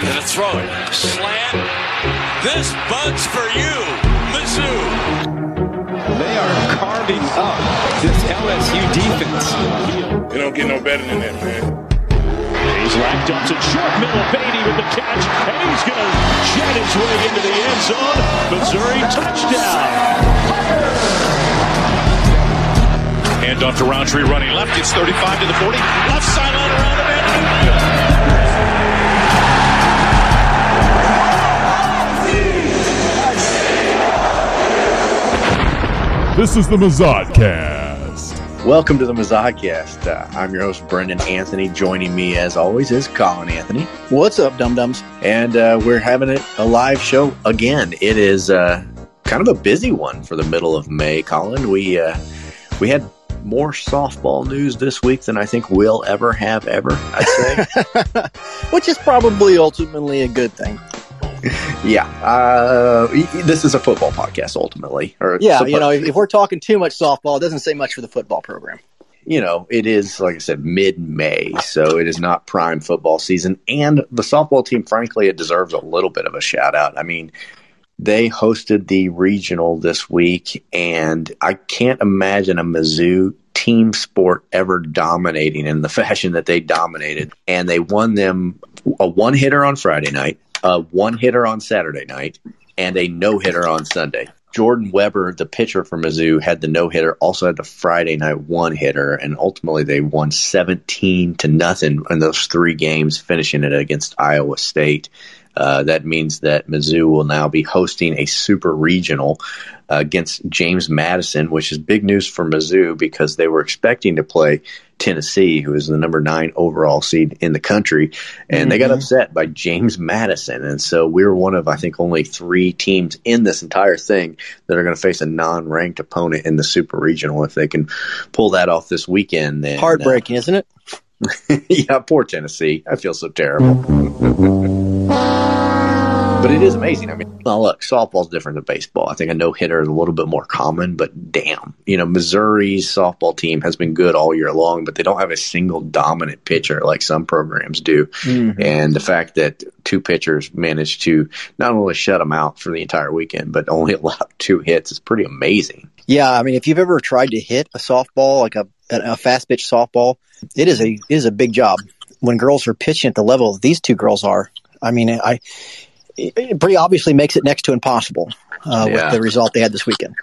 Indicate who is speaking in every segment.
Speaker 1: Gonna throw it. Slant. This bug's for you, Mizzou.
Speaker 2: They are carving up this LSU defense.
Speaker 3: You don't get no better than that, man.
Speaker 4: Hayes dumps it short middle. Beatty with the catch, and he's going to jet his way into the end zone. Missouri touchdown.
Speaker 5: Hand off to Rountree running left. Gets 35 to the 40. Left sideline around the man.
Speaker 6: This is the Mazodcast.
Speaker 7: Welcome to the Mazodcast. Uh, I'm your host, Brendan Anthony. Joining me, as always, is Colin Anthony.
Speaker 8: What's up, dum dums?
Speaker 7: And uh, we're having it, a live show again. It is uh, kind of a busy one for the middle of May, Colin. We uh, we had more softball news this week than I think we'll ever have ever. I'd
Speaker 8: say, which is probably ultimately a good thing
Speaker 7: yeah, uh, this is a football podcast ultimately.
Speaker 8: Or yeah, you know, if we're talking too much softball, it doesn't say much for the football program.
Speaker 7: You know, it is like I said, mid-May, so it is not prime football season, and the softball team, frankly, it deserves a little bit of a shout out. I mean, they hosted the regional this week, and I can't imagine a Mizzou team sport ever dominating in the fashion that they dominated. And they won them a one hitter on Friday night, a one hitter on Saturday night, and a no hitter on Sunday. Jordan Weber, the pitcher for Mizzou, had the no hitter, also had the Friday night one hitter, and ultimately they won 17 to nothing in those three games, finishing it against Iowa State. Uh, that means that Mizzou will now be hosting a super regional uh, against James Madison, which is big news for Mizzou because they were expecting to play Tennessee, who is the number nine overall seed in the country, and mm-hmm. they got mm-hmm. upset by James Madison. And so we are one of, I think, only three teams in this entire thing that are going to face a non-ranked opponent in the Super Regional. If they can pull that off this weekend, then
Speaker 8: heartbreaking, uh, isn't it?
Speaker 7: yeah, poor Tennessee. I feel so terrible. But it is amazing. I mean, well, look, softball's different than baseball. I think a no hitter is a little bit more common, but damn, you know, Missouri's softball team has been good all year long, but they don't have a single dominant pitcher like some programs do. Mm-hmm. And the fact that two pitchers managed to not only shut them out for the entire weekend, but only allow two hits is pretty amazing.
Speaker 8: Yeah, I mean, if you've ever tried to hit a softball, like a, a fast pitch softball, it is a it is a big job. When girls are pitching at the level these two girls are, I mean, I it pretty obviously makes it next to impossible uh, yeah. with the result they had this weekend.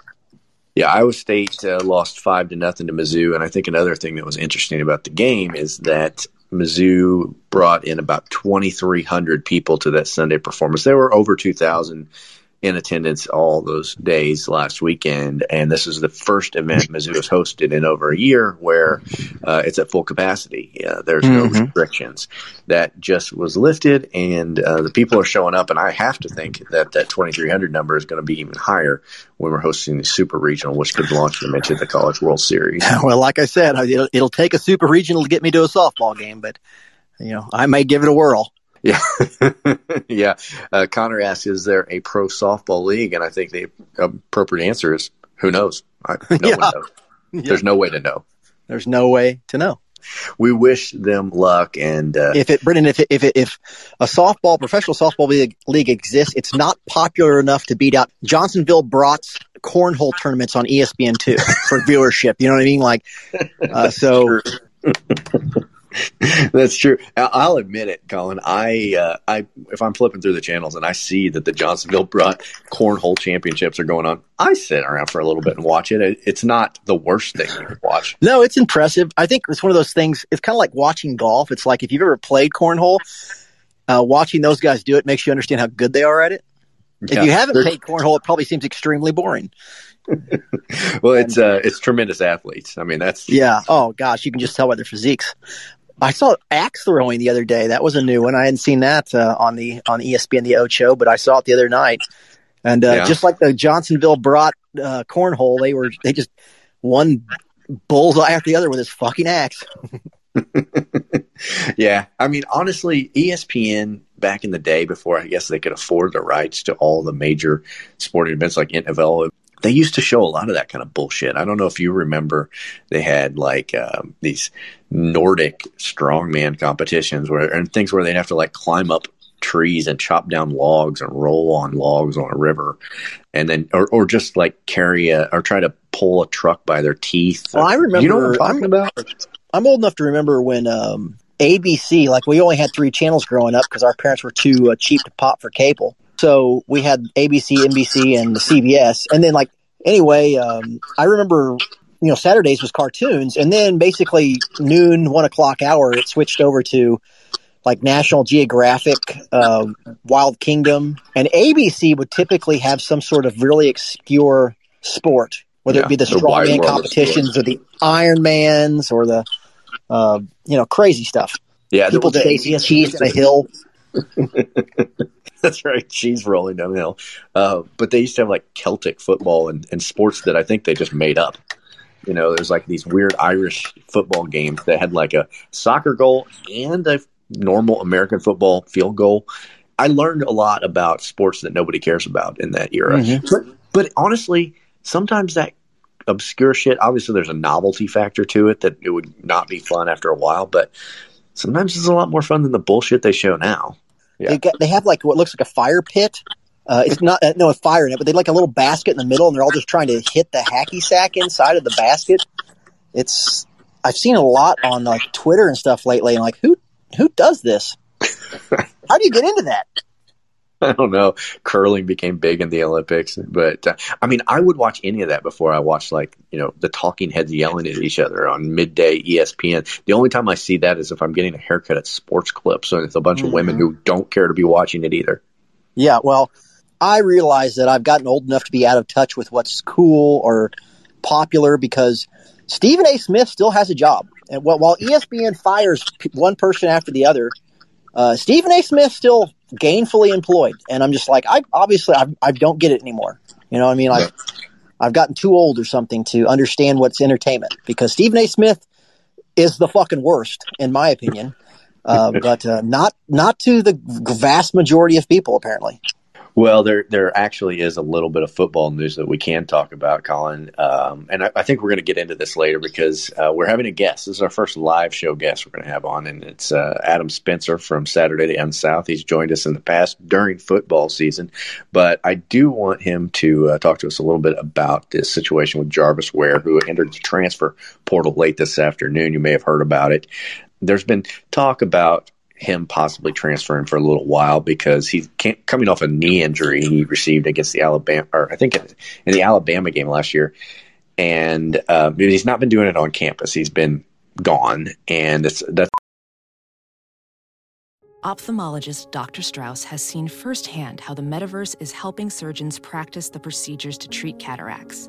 Speaker 7: Yeah, Iowa State uh, lost five to nothing to Mizzou, and I think another thing that was interesting about the game is that Mizzou brought in about 2,300 people to that Sunday performance. There were over 2,000 in attendance all those days last weekend. And this is the first event Mizzou has hosted in over a year where uh, it's at full capacity. Uh, there's no mm-hmm. restrictions. That just was lifted, and uh, the people are showing up. And I have to think that that 2,300 number is going to be even higher when we're hosting the Super Regional, which could launch them into the College World Series.
Speaker 8: Well, like I said, it'll, it'll take a Super Regional to get me to a softball game, but you know, I may give it a whirl.
Speaker 7: Yeah, yeah. Uh, Connor asks, "Is there a pro softball league?" And I think the appropriate answer is Who knows? I, no
Speaker 8: Yeah.
Speaker 7: one knows. There's no way to know.
Speaker 8: There's no way to know.
Speaker 7: We wish them luck, and uh,
Speaker 8: If it, Brendan, if it, if it, if a softball, professional softball league, league exists, it's not popular enough to beat out Johnsonville Brat's cornhole tournaments on ESPN two for viewership. You know what I mean? Like, uh, so
Speaker 7: That's true. I'll admit it, Colin. I, uh, I, if I'm flipping through the channels and I see that the Johnsonville Brat cornhole championships are going on, I sit around for a little bit and watch it. it it's not the worst thing you can watch.
Speaker 8: No, it's impressive. I think it's one of those things. It's kind of like watching golf. It's like if you've ever played cornhole, uh, watching those guys do it makes you understand how good they are at it. If you haven't played cornhole, it probably seems extremely boring.
Speaker 7: well, it's uh, it's tremendous athletes. I mean, that's
Speaker 8: Yeah. Oh gosh, you can just tell by their physiques. I saw axe throwing the other day. That was a new one. I hadn't seen that uh, on the on ESPN the Ocho, but I saw it the other night. And uh,
Speaker 7: Yeah.
Speaker 8: just like the Johnsonville Brat uh, cornhole, they were they just one bullseye after the other with his fucking axe.
Speaker 7: yeah. I mean, honestly, ESPN back in the day, before I guess they could afford the rights to all the major sporting events like NFL, they used to show a lot of that kind of bullshit. I don't know if you remember, they had like um, these Nordic strongman competitions where and things where they'd have to like climb up trees and chop down logs and roll on logs on a river and then or, or just like carry a or try to pull a truck by their teeth
Speaker 8: Well, I remember.
Speaker 7: you know what i'm talking
Speaker 8: I'm,
Speaker 7: about
Speaker 8: I'm old enough to remember when um, ABC, like we only had three channels growing up because our parents were too uh, cheap to pop for cable. So we had ABC, NBC, and the CBS. And then, like, anyway, um, I remember, you know, Saturdays was cartoons. And then basically noon, one o'clock hour, it switched over to like National Geographic, uh, Wild Kingdom. And ABC would typically have some sort of really obscure sport, whether
Speaker 7: Yeah,
Speaker 8: it be the
Speaker 7: the
Speaker 8: strongman competitions or the Ironmans or the, uh, you know, crazy stuff.
Speaker 7: yeah
Speaker 8: People chasing cheese in a hill.
Speaker 7: That's right. She's rolling downhill. Uh, but they used to have like Celtic football and, and sports that I think they just made up. You know, there's like these weird Irish football games that had like a soccer goal and a normal American football field goal. I learned a lot about sports that nobody cares about in that era.
Speaker 8: Mhm.
Speaker 7: But, but honestly, sometimes that obscure shit, obviously there's a novelty factor to it that it would not be fun after a while, but sometimes it's a lot more fun than the bullshit they show now. Yeah.
Speaker 8: They got, they have like what looks like a fire pit. Uh, it's not uh, no a fire in it, but they like a little basket in the middle, and they're all just trying to hit the hacky sack inside of the basket. It's I've seen a lot on like Twitter and stuff lately, and like who who does this? How do you get into that?
Speaker 7: I don't know. Curling became big in the Olympics, but uh, I mean, I would watch any of that before I watched like you know the talking heads yelling at each other on midday ESPN. The only time I see that is if I'm getting a haircut at Sports Clips, and it's a bunch of women who don't care to be watching it either.
Speaker 8: Yeah, well, I realize that I've gotten old enough to be out of touch with what's cool or popular because Stephen A. Smith still has a job, and while ESPN fires p- one person after the other, uh, Stephen A. Smith still gainfully employed, and I'm just like, I obviously I, I don't get it anymore. You know what I mean? Like, I've gotten too old or something to understand what's entertainment because Stephen A. Smith is the fucking worst, in my opinion. Uh, but uh, not not to the vast majority of people, apparently.
Speaker 7: Well, there there actually is a little bit of football news that we can talk about, Colin, um, and I, I think we're going to get into this later because uh, we're having a guest. This is our first live show guest we're going to have on, and it's uh, Adam Spencer from Saturday Down South. He's joined us in the past during football season, but I do want him to uh, talk to us a little bit about this situation with Jarvis Ware, who entered the transfer portal late this afternoon. You may have heard about it. There's been talk about him possibly transferring for a little while because he's coming off a knee injury he received against the Alabama, or I think in, in the Alabama game last year, and uh, he's not been doing it on campus. He's been gone, and it's that's
Speaker 9: Ophthalmologist Dr. Strauss has seen firsthand how the metaverse is helping surgeons practice the procedures to treat cataracts.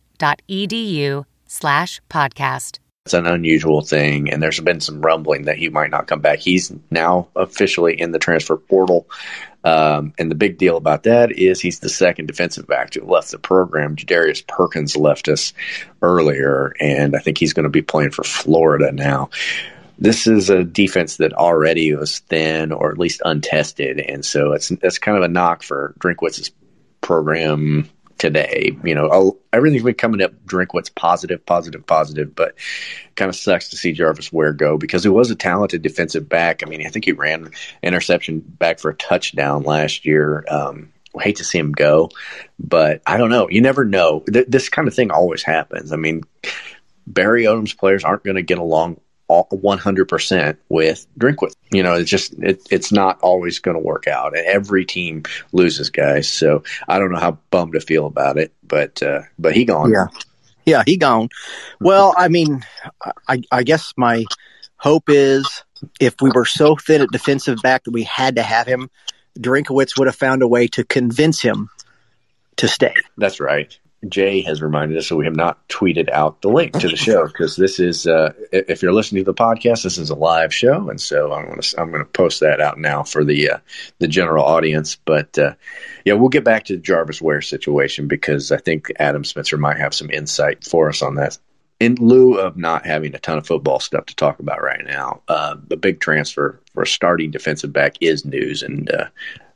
Speaker 10: slash podcast.
Speaker 7: It's an unusual thing, and there's been some rumbling that he might not come back. He's now officially in the transfer portal. Um, and the big deal about that is he's the second defensive back to have left the program. Jadarrius Perkins left us earlier, and I think he's going to be playing for Florida now. This is a defense that already was thin or at least untested, and so it's it's kind of a knock for Drinkwitz's program today. You know, I'll, everything's been coming up Drinkwitz positive, positive, positive, but kind of sucks to see Jarvis Ware go because he was a talented defensive back. I mean, I think he ran interception back for a touchdown last year. Um, I hate to see him go, but I don't know. You never know. Th- this kind of thing always happens. I mean, Barry Odom's players aren't going to get along 100% with Drinkwitz. You know, it's just, it, it's not always going to work out. Every team loses guys. So I don't know how bummed to feel about it, but, uh, but he gone.
Speaker 8: Yeah. Yeah, he gone. Well, I mean, I, I guess my hope is if we were so thin at defensive back that we had to have him, Drinkwitz would have found a way to convince him to stay.
Speaker 7: That's right. Jay has reminded us, so we have not tweeted out the link to the show because this is, uh, if you're listening to the podcast, this is a live show, and so I'm going to I'm going to post that out now for the uh, the general audience. But uh, yeah, we'll get back to the Jarvis Ware situation because I think Adam Spencer might have some insight for us on that. In lieu of not having a ton of football stuff to talk about right now, uh, the big transfer for a starting defensive back is news, and uh,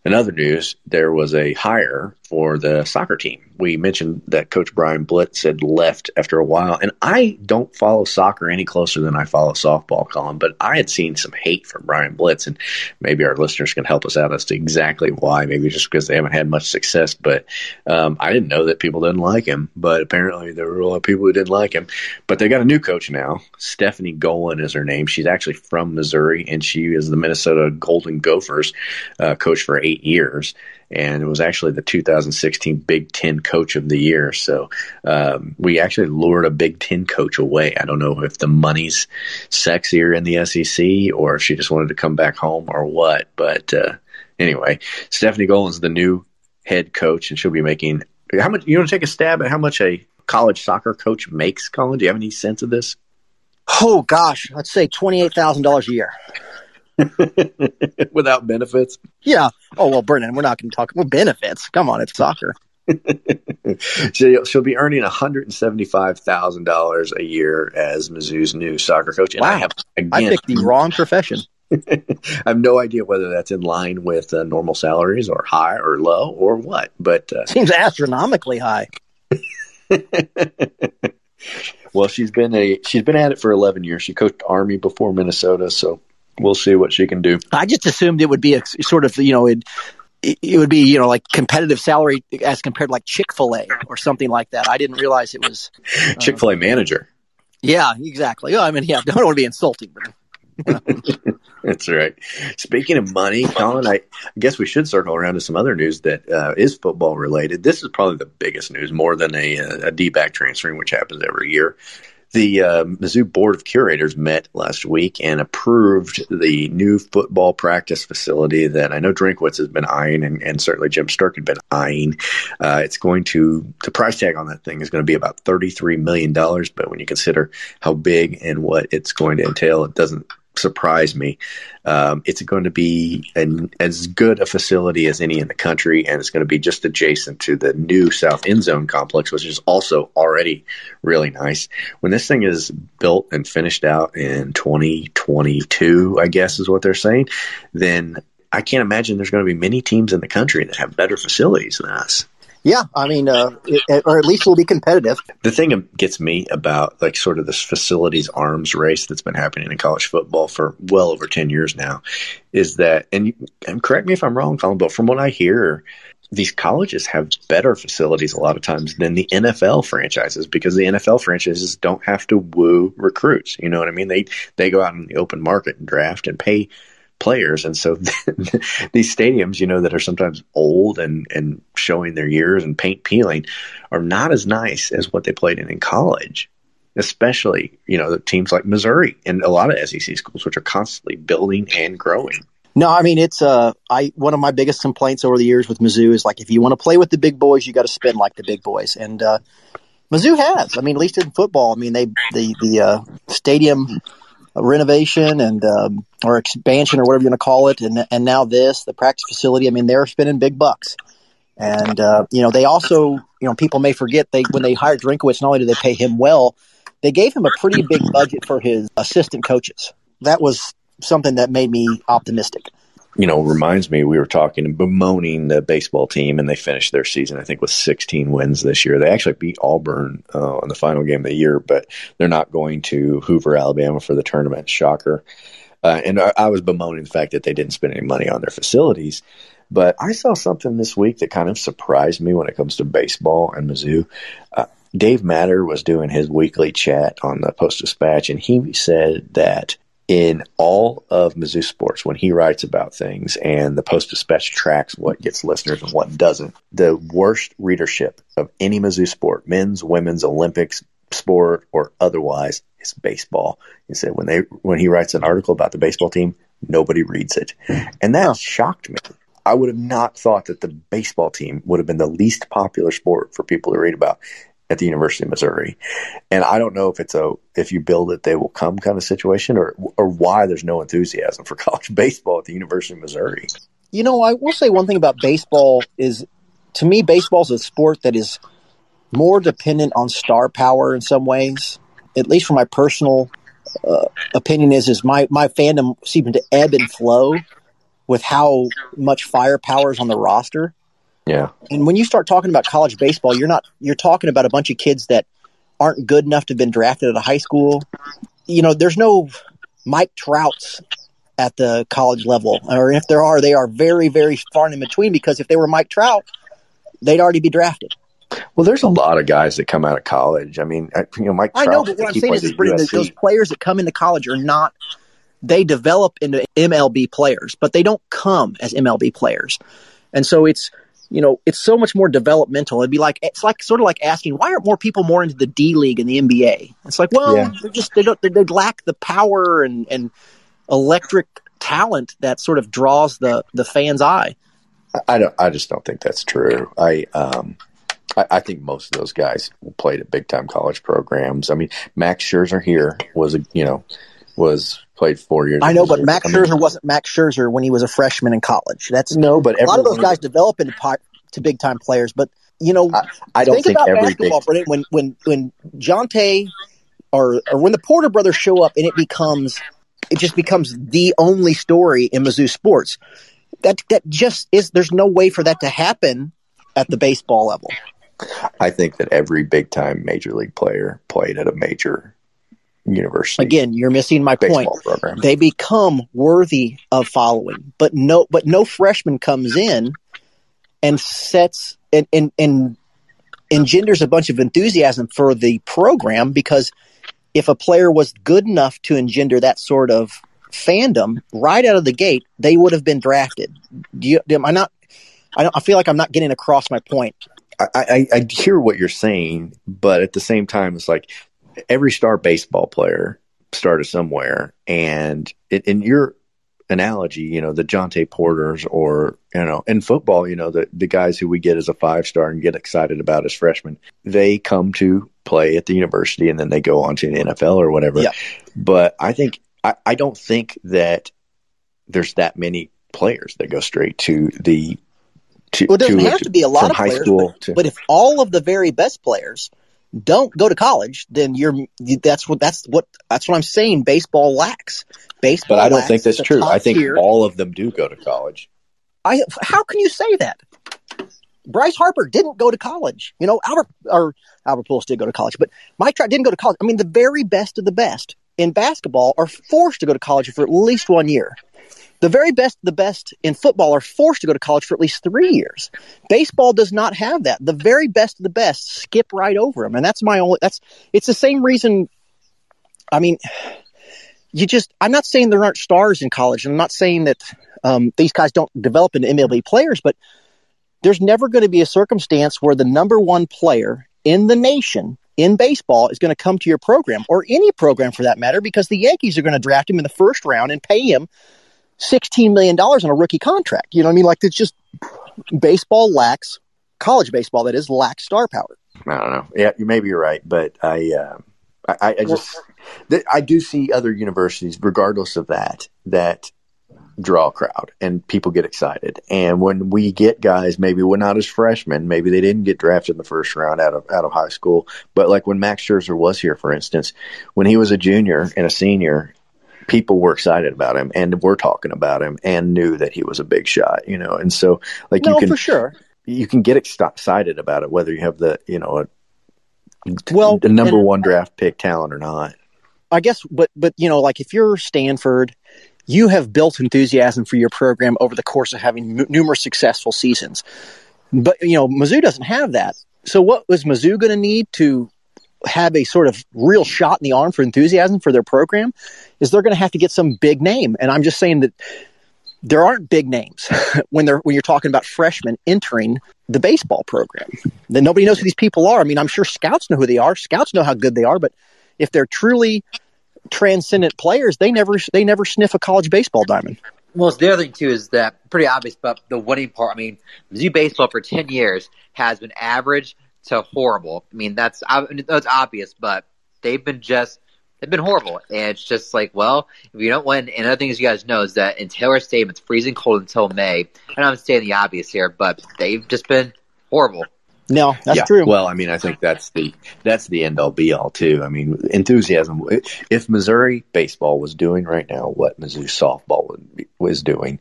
Speaker 7: in other news, there was a hire for the soccer team. We mentioned that Coach Bryan Blitz had left after a while, and I don't follow soccer any closer than I follow softball, Colin, but I had seen some hate from Bryan Blitz, and maybe our listeners can help us out as to exactly why. Maybe just because they haven't had much success, but um, I didn't know that people didn't like him, but apparently there were a lot of people who didn't like him. But they got a new coach now. Stefanie Golan is her name. She's actually from Missouri, and she is the Minnesota Golden Gophers uh, coach for eight years and it was actually the 2016 Big Ten Coach of the Year. So um, we actually lured a Big Ten coach away. I don't know if the money's sexier in the SEC or if she just wanted to come back home or what. But uh, anyway, Stefanie Golan's the new head coach, and she'll be making how much? You want to take a stab at how much a college soccer coach makes, Colin? Do you have any sense of this?
Speaker 8: Oh gosh, let's say twenty eight thousand dollars a year.
Speaker 7: without benefits.
Speaker 8: Yeah. Oh well, Brennan, we're not going to talk about benefits. Come on, it's soccer.
Speaker 7: she'll, she'll be earning one hundred and seventy-five thousand dollars a year as Mizzou's new soccer coach. And
Speaker 8: wow,
Speaker 7: I, have,
Speaker 8: again, I picked the wrong profession.
Speaker 7: I have no idea whether that's in line with uh, normal salaries or high or low or what, but uh,
Speaker 8: seems astronomically high.
Speaker 7: well, she's been a she's been at it for eleven years. She coached Army before Minnesota, so we'll see what she can do.
Speaker 8: I just assumed it would be a sort of you know it it would be you know like competitive salary as compared to like Chick Fil A or something like that. I didn't realize it was
Speaker 7: uh, Chick Fil A manager.
Speaker 8: Yeah, exactly. Oh, I mean, yeah, don't want to be insulting, but.
Speaker 7: That's right. Speaking of money, Colin, I guess we should circle around to some other news that uh, is football related. This is probably the biggest news, more than a, a D back transferring, which happens every year. The uh, Mizzou Board of Curators met last week and approved the new football practice facility that I know Drinkwitz has been eyeing, and, and certainly Jim Sterk had been eyeing. Uh, it's going to the price tag on that thing is going to be about thirty three million dollars, but when you consider how big and what it's going to entail, it doesn't surprise me. Um, it's going to be an, as good a facility as any in the country, and it's going to be just adjacent to the new South End Zone complex, which is also already really nice. When this thing is built and finished out in 2022, I guess is what they're saying, then I can't imagine there's going to be many teams in the country that have better facilities than us.
Speaker 8: Yeah, I mean, uh, it, or at least we'll be competitive.
Speaker 7: The thing that gets me about like sort of this facilities arms race that's been happening in college football for well over ten years now is that, and, and correct me if I'm wrong, Colin, but from what I hear, these colleges have better facilities a lot of times than the NFL franchises because the NFL franchises don't have to woo recruits. You know what I mean? They they go out in the open market and draft and pay players, and so these stadiums, you know, that are sometimes old and and showing their years and paint peeling, are not as nice as what they played in in college. Especially, you know, the teams like Missouri and a lot of SEC schools, which are constantly building and growing.
Speaker 8: No, I mean it's uh I one of my biggest complaints over the years with Mizzou is like if you want to play with the big boys, you got to spend like the big boys, and uh, Mizzou has. I mean, at least in football, I mean they the the uh, stadium renovation and um, or expansion or whatever you want to call it, and and now this the practice facility. I mean, they're spending big bucks, and uh, you know they also you know people may forget they when they hired Drinkwitz, not only did they pay him well, they gave him a pretty big budget for his assistant coaches. That was something that made me optimistic.
Speaker 7: You know, reminds me we were talking and bemoaning the baseball team, and they finished their season, I think, with 16 wins this year. They actually beat Auburn uh, in the final game of the year, but they're not going to Hoover, Alabama for the tournament. Shocker. Uh, and I, I was bemoaning the fact that they didn't spend any money on their facilities. But I saw something this week that kind of surprised me when it comes to baseball and Mizzou. Uh, Dave Matter was doing his weekly chat on the Post Dispatch, and he said that in all of Mizzou sports when he writes about things and the Post Dispatch tracks what gets listeners and what doesn't. The worst readership of any Mizzou sport, men's, women's, Olympics sport, or otherwise, is baseball. He said when they when he writes an article about the baseball team, nobody reads it, and that shocked me. I would have not thought that the baseball team would have been the least popular sport for people to read about at the University of Missouri. And I don't know if it's a if you build it they will come kind of situation or or why there's no enthusiasm for college baseball at the University of Missouri.
Speaker 8: You know, I will say one thing about baseball is to me baseball is a sport that is more dependent on star power in some ways. At least for my personal uh, opinion is is my my fandom seems to ebb and flow with how much firepower is on the roster.
Speaker 7: Yeah.
Speaker 8: And when you start talking about college baseball, you're not you're talking about a bunch of kids that aren't good enough to have been drafted at a high school. You know, there's no Mike Trouts at the college level, or if there are, they are very, very far in between. Because if they were Mike Trout, they'd already be drafted.
Speaker 7: Well, there's a lot of guys that come out of college. I mean, you know, Mike.
Speaker 8: I know, but what I'm saying is, is those players that come into college are not. They develop into MLB players, but they don't come as MLB players, and so it's you know, it's so much more developmental. It'd be like it's like sort of like asking why aren't more people more into the D League and the NBA? It's like, well, yeah. they're just they don't they, they lack the power and and electric talent that sort of draws the the fan's eye.
Speaker 7: I don't. I just don't think that's true. I um, I, I think most of those guys played at big time college programs. I mean, Max Scherzer here was a you know was played four years.
Speaker 8: I know, but Max Scherzer wasn't Max Scherzer when he was a freshman in college. That's
Speaker 7: no, but
Speaker 8: a lot of those guys develop into to big time players. But you know,
Speaker 7: I, I don't think,
Speaker 8: think
Speaker 7: about
Speaker 8: basketball,
Speaker 7: big...
Speaker 8: When when when Jontay or or when the Porter brothers show up and it becomes it just becomes the only story in Mizzou sports. That that just is. There's no way for that to happen at the baseball level.
Speaker 7: I think that every big time major league player played at a major university.
Speaker 8: Again, you're missing my point. Program. They become worthy of following, but no, but no freshman comes in and sets and and, and engenders a bunch of enthusiasm for the program because if a player was good enough to engender that sort of fandom right out of the gate, they would have been drafted. Do you, am I not? I, I feel like I'm not getting across my point.
Speaker 7: I, I, I hear what you're saying, but at the same time, it's like every star baseball player started somewhere, and it, in your analogy, you know, the Jontay Porters or, you know, in football, you know, the, the guys who we get as a five star and get excited about as freshmen, they come to play at the university and then they go on to the NFL or whatever.
Speaker 8: Yeah.
Speaker 7: But I think, I, I don't think that there's that many players that go straight to the,
Speaker 8: to, well, it doesn't to, have to be a lot of players, but, to, but if all of the very best players – don't go to college, then you're that's what that's what that's what I'm saying. Baseball lacks. Baseball,
Speaker 7: but I don't think that's true. I think tier. all of them do go to college.
Speaker 8: I how can you say that? Bryce Harper didn't go to college. You know, Albert or Albert Pujols did go to college, but Mike Trout didn't go to college. I mean, the very best of the best in basketball are forced to go to college for at least one year. The very best of the best in football are forced to go to college for at least three years. Baseball does not have that. The very best of the best skip right over them, and that's my only. That's it's the same reason. I mean, you just. I'm not saying there aren't stars in college. I'm not saying that um, these guys don't develop into MLB players, but there's never going to be a circumstance where the number one player in the nation in baseball is going to come to your program or any program for that matter because the Yankees are going to draft him in the first round and pay him $16 million on a rookie contract. You know what I mean? Like it's just baseball lacks, college baseball that is, lacks star power.
Speaker 7: I don't know. Yeah, you maybe you're right, but I, uh, I, I just, I do see other universities, regardless of that, that draw a crowd and people get excited. And when we get guys, maybe we're not as freshmen, maybe they didn't get drafted in the first round out of out of high school, but like when Max Scherzer was here, for instance, when he was a junior and a senior, people were excited about him and were talking about him and knew that he was a big shot, you know. And so, like
Speaker 8: no,
Speaker 7: you can
Speaker 8: for sure
Speaker 7: you can get excited about it whether you have the you know a,
Speaker 8: well
Speaker 7: the number one draft pick talent or not.
Speaker 8: I guess, but but you know, like if you're Stanford you have built enthusiasm for your program over the course of having m- numerous successful seasons. But, you know, Mizzou doesn't have that. So what was Mizzou going to need to have a sort of real shot in the arm for enthusiasm for their program is they're going to have to get some big name. And I'm just saying that there aren't big names when they're when you're talking about freshmen entering the baseball program. Then nobody knows who these people are. I mean, I'm sure scouts know who they are. Scouts know how good they are, but if they're truly transcendent players, they never they never sniff a college baseball diamond.
Speaker 11: Well, the other thing too is that pretty obvious, but the winning part. I mean, Mizzou baseball for ten years has been average to horrible. I mean, that's that's obvious, but they've been just they've been horrible, and it's just like, well, if you don't win. And another thing, as you guys know, is that in Taylor Stadium, it's freezing cold until May. I know I'm saying the obvious here, but they've just been horrible.
Speaker 8: No, that's
Speaker 7: yeah.
Speaker 8: true.
Speaker 7: Well, I mean, I think that's the that's the end all be all too. I mean, enthusiasm. If Missouri baseball was doing right now what Mizzou softball was doing,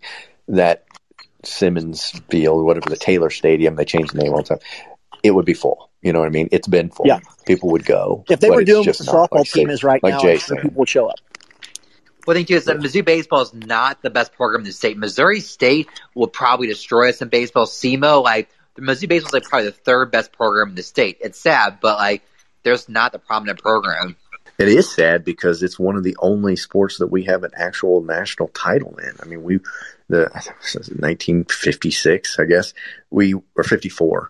Speaker 7: that Simmons Field, whatever the Taylor Stadium, they changed the name all the time. It would be full. You know what I mean? It's been full.
Speaker 8: Yeah.
Speaker 7: People would go.
Speaker 8: If they were doing what the softball like team is right
Speaker 7: like
Speaker 8: now,
Speaker 7: Jason.
Speaker 8: people would show up.
Speaker 11: Well, I think too is that Mizzou baseball is not the best program in the state. Missouri State will probably destroy us in baseball. SEMO, like the Mizzou baseball is like probably the third best program in the state. It's sad, but like there's not the prominent program.
Speaker 7: It is sad because it's one of the only sports that we have an actual national title in. I mean, we the 1956, I guess we or 54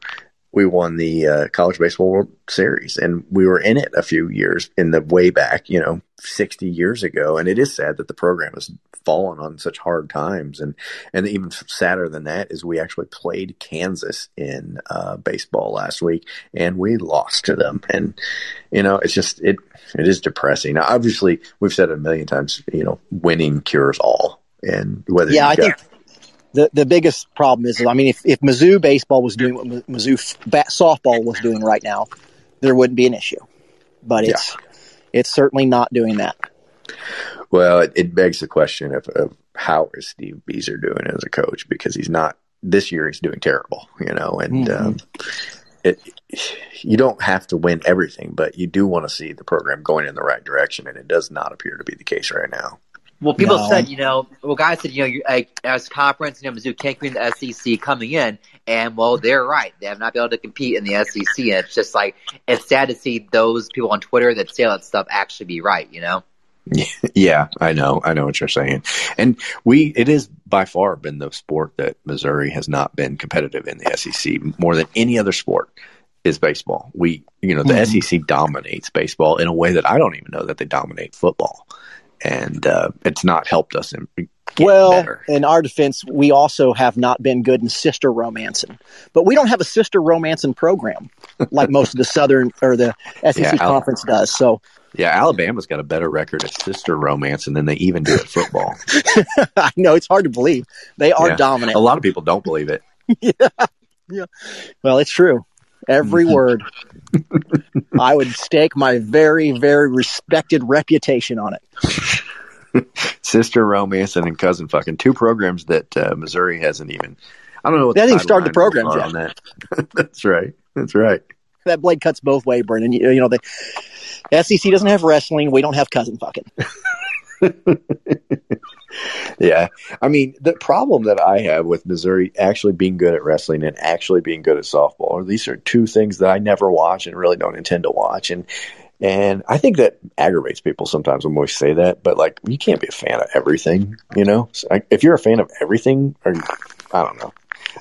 Speaker 7: we won the uh, college baseball world series and we were in it a few years in the way back you know 60 years ago and it is sad that the program has fallen on such hard times and and even sadder than that is we actually played kansas in uh, baseball last week and we lost to them and you know it's just it it is depressing. Now obviously we've said it a million times you know winning cures all and whether
Speaker 8: yeah i
Speaker 7: got,
Speaker 8: think the the biggest problem is, I mean, if, if Mizzou baseball was doing what Mizzou bat, softball was doing right now, there wouldn't be an issue. But it's yeah. it's certainly not doing that.
Speaker 7: Well, it, it begs the question of, of how is Steve Bieser doing as a coach because he's not this year. He's doing terrible, you know, and mm-hmm. um, it you don't have to win everything, but you do want to see the program going in the right direction, and it does not appear to be the case right now.
Speaker 11: Well, people no. said, you know, well, guys said, you know, you, like, as conference, you know, Mizzou can't compete in the SEC coming in, and well, they're right. They have not been able to compete in the SEC, and it's just like it's sad to see those people on Twitter that say that stuff actually be right. You know.
Speaker 7: Yeah, I know. I know what you're saying. And we, it is by far been the sport that Missouri has not been competitive in the SEC more than any other sport is baseball. We, you know, the mm-hmm. SEC dominates baseball in a way that I don't even know that they dominate football and uh, it's not helped us in
Speaker 8: well,
Speaker 7: better.
Speaker 8: in our defense, we also have not been good in sister romancing, but we don't have a sister romancing program like most of the Southern or the SEC yeah, conference Al- does. So,
Speaker 7: yeah, Alabama's got a better record at sister romancing than they even do at football.
Speaker 8: I know it's hard to believe they are yeah. dominant.
Speaker 7: A lot of people don't believe it.
Speaker 8: yeah, yeah. Well, it's true. Every word. I would stake my very, very respected reputation on it.
Speaker 7: Sister romance and cousin fucking two programs that uh, Missouri hasn't even. I don't know. What
Speaker 8: they started the programs yet.
Speaker 7: On that. That's right. That's right.
Speaker 8: That blade cuts both ways, Brennan. You, you know the SEC doesn't have wrestling. We don't have cousin fucking.
Speaker 7: Yeah. I mean, the problem that I have with Missouri actually being good at wrestling and actually being good at softball, or these are two things that I never watch and really don't intend to watch. And and I think that aggravates people sometimes when we say that, but like you can't be a fan of everything, you know? So, if you're a fan of everything, or I don't know.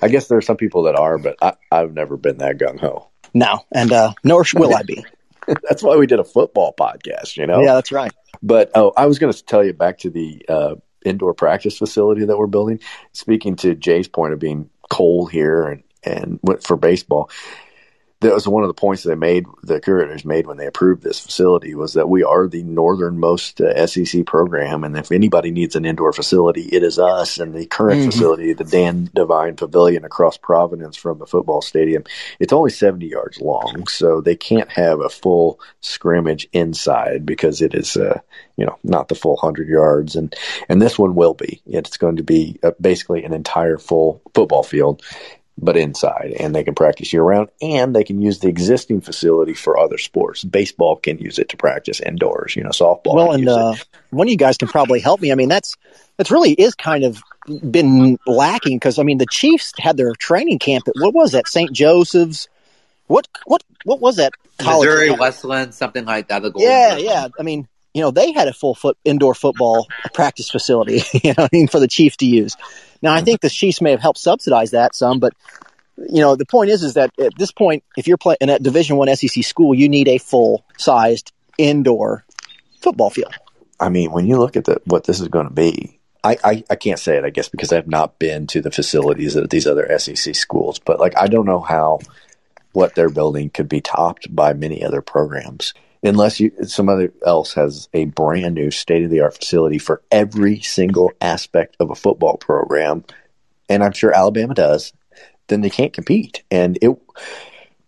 Speaker 7: I guess there are some people that are, but I, I've never been that gung ho.
Speaker 8: No, and uh, nor will I be.
Speaker 7: that's why we did a football podcast, you know?
Speaker 8: Yeah, that's right.
Speaker 7: But oh, I was going to tell you back to the uh, indoor practice facility that we're building. Speaking to Jay's point of being cold here and and for baseball, that was one of the points they made, the curators made when they approved this facility was that we are the northernmost uh, SEC program. And if anybody needs an indoor facility, it is us. And the current mm-hmm. facility, the Dan Devine Pavilion across Providence from the football stadium, it's only 70 yards long. So they can't have a full scrimmage inside because it is, uh, you know, not the full 100 yards. And, and this one will be. It's going to be uh, basically an entire full football field but inside and they can practice year round and they can use the existing facility for other sports. Baseball can use it to practice indoors you know softball
Speaker 8: well and uh, one of you guys can probably help me. I mean that's that's really is kind of been lacking because i mean the chiefs had their training camp at what was that st joseph's? What what what was that
Speaker 11: college? Missouri westland something like that
Speaker 8: yeah yeah. I mean you know they had a full foot indoor football practice facility you know I mean, for the chiefs to use now, I think the Chiefs may have helped subsidize that some, but you know, the point is, is that at this point, if you're playing at Division One SEC school, you need a full sized indoor football field.
Speaker 7: I mean, when you look at the, what this is going to be, I, I, I, can't say it, I guess, because I've not been to the facilities at these other SEC schools, but like, I don't know how what they're building could be topped by many other programs unless you somebody else has a brand new state of the art facility for every single aspect of a football program, and I'm sure Alabama does, then they can't compete. And it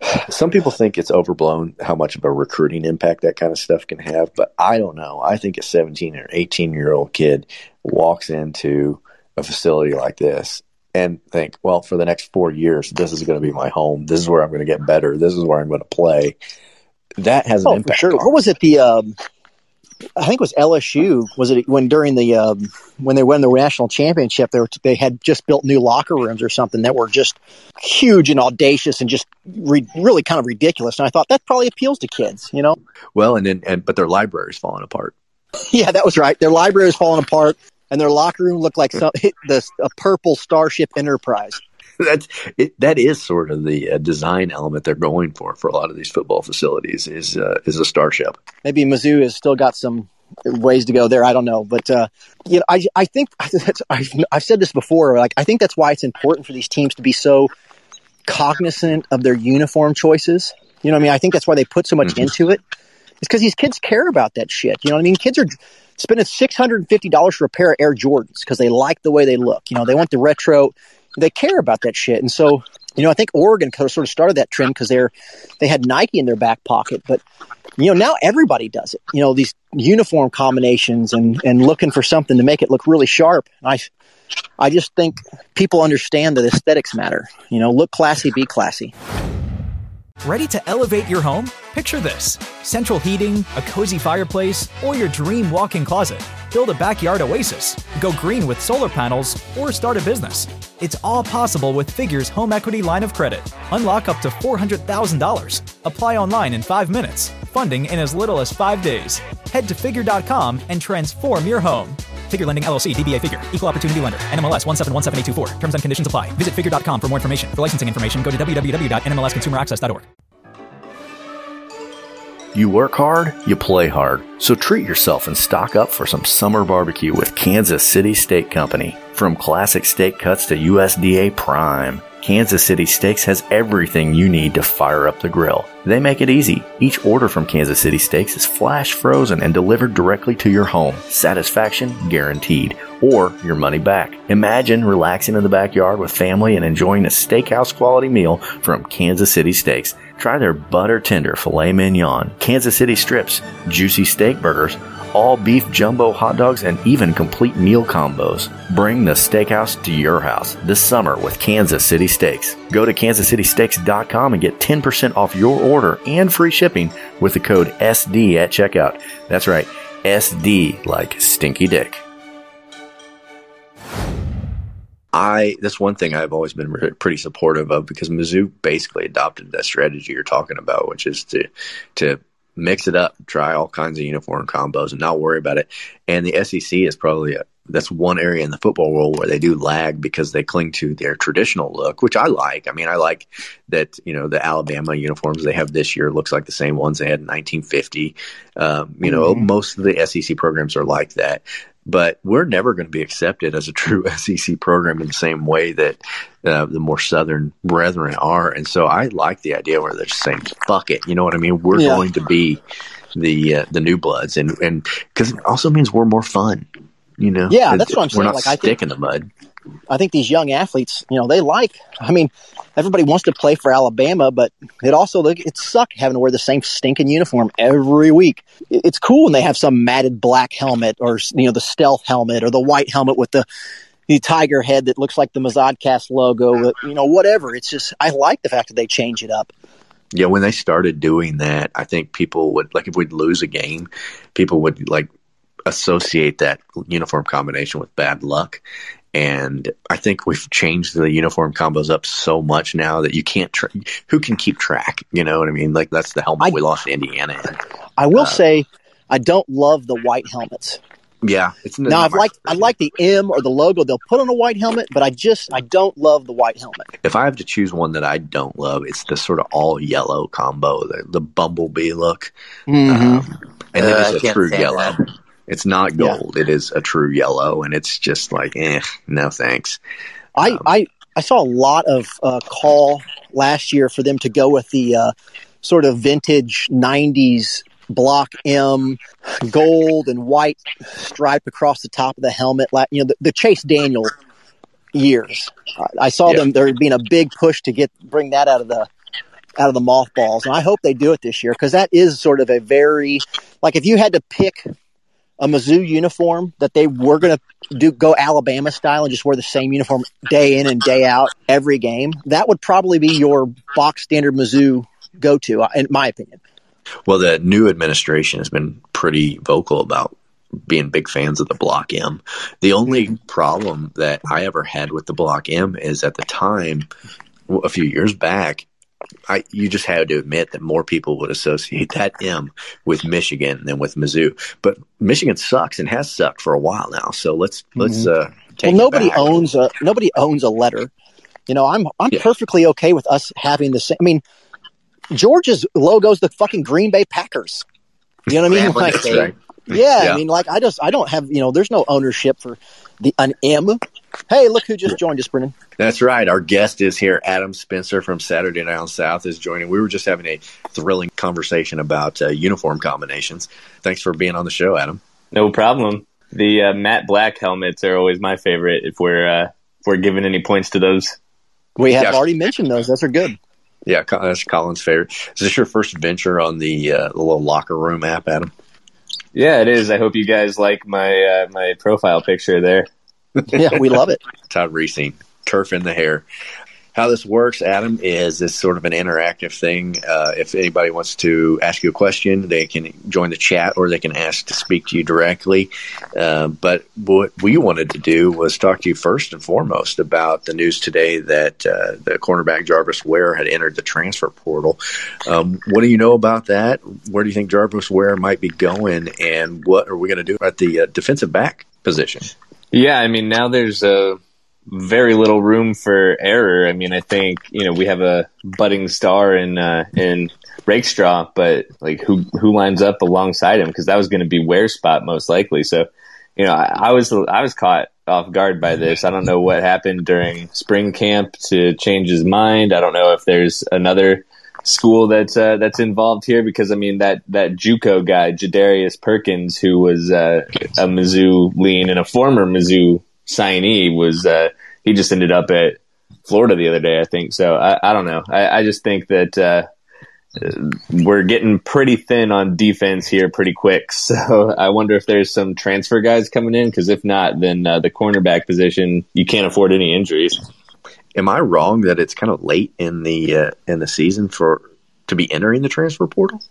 Speaker 7: some people think it's overblown how much of a recruiting impact that kind of stuff can have, but I don't know. I think a 17 or 18 year old kid walks into a facility like this and think, well, for the next four years, this is going to be my home. This is where I'm going to get better. This is where I'm going to play that has an oh, impact.
Speaker 8: sure. What was it? The um, I think it was LSU. Was it when during the um, when they won the national championship? They were, they had just built new locker rooms or something that were just huge and audacious and just re- really kind of ridiculous. And I thought that probably appeals to kids, you know.
Speaker 7: Well, and then and but their library's falling apart.
Speaker 8: yeah, that was right. Their library is falling apart, and their locker room looked like some, the a purple Starship Enterprise.
Speaker 7: that's it, that is sort of the uh, design element they're going for for a lot of these football facilities is uh, is a starship.
Speaker 8: Maybe Mizzou has still got some ways to go there. I don't know, but uh, you know, I I think I've, I've said this before. Like I think that's why it's important for these teams to be so cognizant of their uniform choices. You know, what I mean, I think that's why they put so much mm-hmm. into it. It's because these kids care about that shit. You know what I mean? Kids are spending six hundred and fifty dollars for a pair of Air Jordans because they like the way they look. You know, they want the retro they care about that shit. And so, you know, I think Oregon sort of started that trend because they're they had Nike in their back pocket, but you know now everybody does it. You know these uniform combinations and and looking for something to make it look really sharp. I I just think people understand that aesthetics matter. You know, look classy, be classy.
Speaker 12: Ready to elevate your home? Picture this: central heating, a cozy fireplace, or your dream walk-in closet. Build a backyard oasis, go green with solar panels, or start a business. It's all possible with Figure's home equity line of credit. Unlock up to $400,000. Apply online in five minutes. Funding in as little as five days. Head to figure.com and transform your home. Figure Lending LLC, DBA Figure, Equal Opportunity Lender, NMLS 1717824. Terms and conditions apply. Visit figure.com for more information. For licensing information, go to www.nmlsconsumeraccess.org.
Speaker 13: You work hard, you play hard. So treat yourself and stock up for some summer barbecue with Kansas City Steak Company. From classic steak cuts to USDA prime, Kansas City Steaks has everything you need to fire up the grill. They make it easy. Each order from Kansas City Steaks is flash frozen and delivered directly to your home. Satisfaction guaranteed, or your money back. Imagine relaxing in the backyard with family and enjoying a steakhouse quality meal from Kansas City Steaks. Try their butter tender filet mignon, Kansas City strips, juicy steak burgers, all beef jumbo hot dogs, and even complete meal combos. Bring the steakhouse to your house this summer with Kansas City Steaks. Go to kansascitysteaks.com and get 10% off your order and free shipping with the code SD at checkout. That's right, SD like Stinky Dick.
Speaker 7: I that's one thing I've always been pretty supportive of because Mizzou basically adopted that strategy you're talking about, which is to to mix it up, try all kinds of uniform combos, and not worry about it. And the SEC is probably a, that's one area in the football world where they do lag because they cling to their traditional look, which I like. I mean, I like that you know the Alabama uniforms they have this year looks like the same ones they had in 1950. Um, you know, mm-hmm. most of the SEC programs are like that. But we're never going to be accepted as a true SEC program in the same way that uh, the more southern brethren are. And so I like the idea where they're just saying, "Fuck it," you know what I mean? We're yeah. going to be the uh, the new bloods, and and because it also means we're more fun. You know,
Speaker 8: yeah, that's what I'm saying.
Speaker 7: We're not
Speaker 8: like,
Speaker 7: stick I think, in the mud.
Speaker 8: I think these young athletes, you know, they like. I mean, everybody wants to play for Alabama, but it also it suck having to wear the same stinking uniform every week. It's cool when they have some matted black helmet or you know the stealth helmet or the white helmet with the the tiger head that looks like the Mazodcast logo. Uh, you know, whatever. It's just I like the fact that they change it up.
Speaker 7: Yeah, when they started doing that, I think people would like if we'd lose a game, people would like associate that uniform combination with bad luck. And I think we've changed the uniform combos up so much now that you can't. Tra- who can keep track? You know what I mean? Like that's the helmet I, we lost Indiana. In.
Speaker 8: I will uh, say, I don't love the white helmets.
Speaker 7: Yeah, it's
Speaker 8: now I've like I like the M or the logo they'll put on a white helmet, but I just I don't love the white helmet.
Speaker 7: If I have to choose one that I don't love, it's the sort of all yellow combo, the, the bumblebee look,
Speaker 8: mm-hmm. um,
Speaker 7: and then uh, it's a true yellow. That. It's not gold. Yeah. It is a true yellow, and it's just like, eh, no thanks.
Speaker 8: I um, I, I saw a lot of uh, call last year for them to go with the uh, sort of vintage '90s block M, gold and white stripe across the top of the helmet. Like you know, the, the Chase Daniel years. I saw yeah. them there being a big push to get bring that out of the out of the mothballs, and I hope they do it this year because that is sort of a very like if you had to pick a Mizzou uniform that they were going to do go Alabama style and just wear the same uniform day in and day out every game, that would probably be your box standard Mizzou go to, uh, in my opinion.
Speaker 7: Well, the new administration has been pretty vocal about being big fans of the Block M. The only problem that I ever had with the Block M is at the time, a few years back, I, you just had to admit that more people would associate that M with Michigan than with Mizzou. But Michigan sucks and has sucked for a while now. So let's mm-hmm. let's uh,
Speaker 8: well, nobody owns a nobody owns a letter. You know, I'm I'm yeah. perfectly okay with us having the same. I mean, Georgia's logo is the fucking Green Bay Packers. You know what I mean? Like, right. Yeah, yeah, I mean, like I just I don't have you know, there's no ownership for the an M. Hey, look who just joined us, Brennan.
Speaker 7: That's right. Our guest is here. Adam Spencer from Saturday Down South is joining. We were just having a thrilling conversation about uh, uniform combinations. Thanks for being on the show, Adam.
Speaker 14: No problem. The uh, matte black helmets are always my favorite. If we're uh, if we're giving any points to those,
Speaker 8: we have yeah. already mentioned those. Those are good.
Speaker 7: Yeah, that's Colin's favorite. Is this your first venture on the, uh, the little locker room app, Adam?
Speaker 14: Yeah, it is. I hope you guys like my uh, my profile picture there.
Speaker 8: yeah, we love it.
Speaker 7: Todd Reesing, turf in the hair how this works, Adam, is this sort of an interactive thing. Uh, if anybody wants to ask you a question, they can join the chat or they can ask to speak to you directly. Uh, but what we wanted to do was talk to you first and foremost about the news today that uh, the cornerback Jarvis Ware had entered the transfer portal. Um, what do you know about that? Where do you think Jarvis Ware might be going? And what are we going to do at the uh, defensive back position?
Speaker 14: Yeah, I mean, now there's a very little room for error. I mean, I think you know we have a budding star in uh, in Rakestraw, but like who who lines up alongside him because that was going to be where spot most likely. So, you know, I, I, was I was caught off guard by this. I don't know what happened during spring camp to change his mind. I don't know if there's another school that's uh, that's involved here because I mean that that JUCO guy Jadarrius Perkins, who was uh, a Mizzou lean and a former Mizzou signee was uh, he just ended up at Florida the other day, I think. So I, I don't know. I, I, just think that uh, we're getting pretty thin on defense here pretty quick. So I wonder if there's some transfer guys coming in because if not, then uh, the cornerback position you can't afford any injuries.
Speaker 7: Am I wrong that it's kind of late in the uh, in the season for to be entering the transfer portal?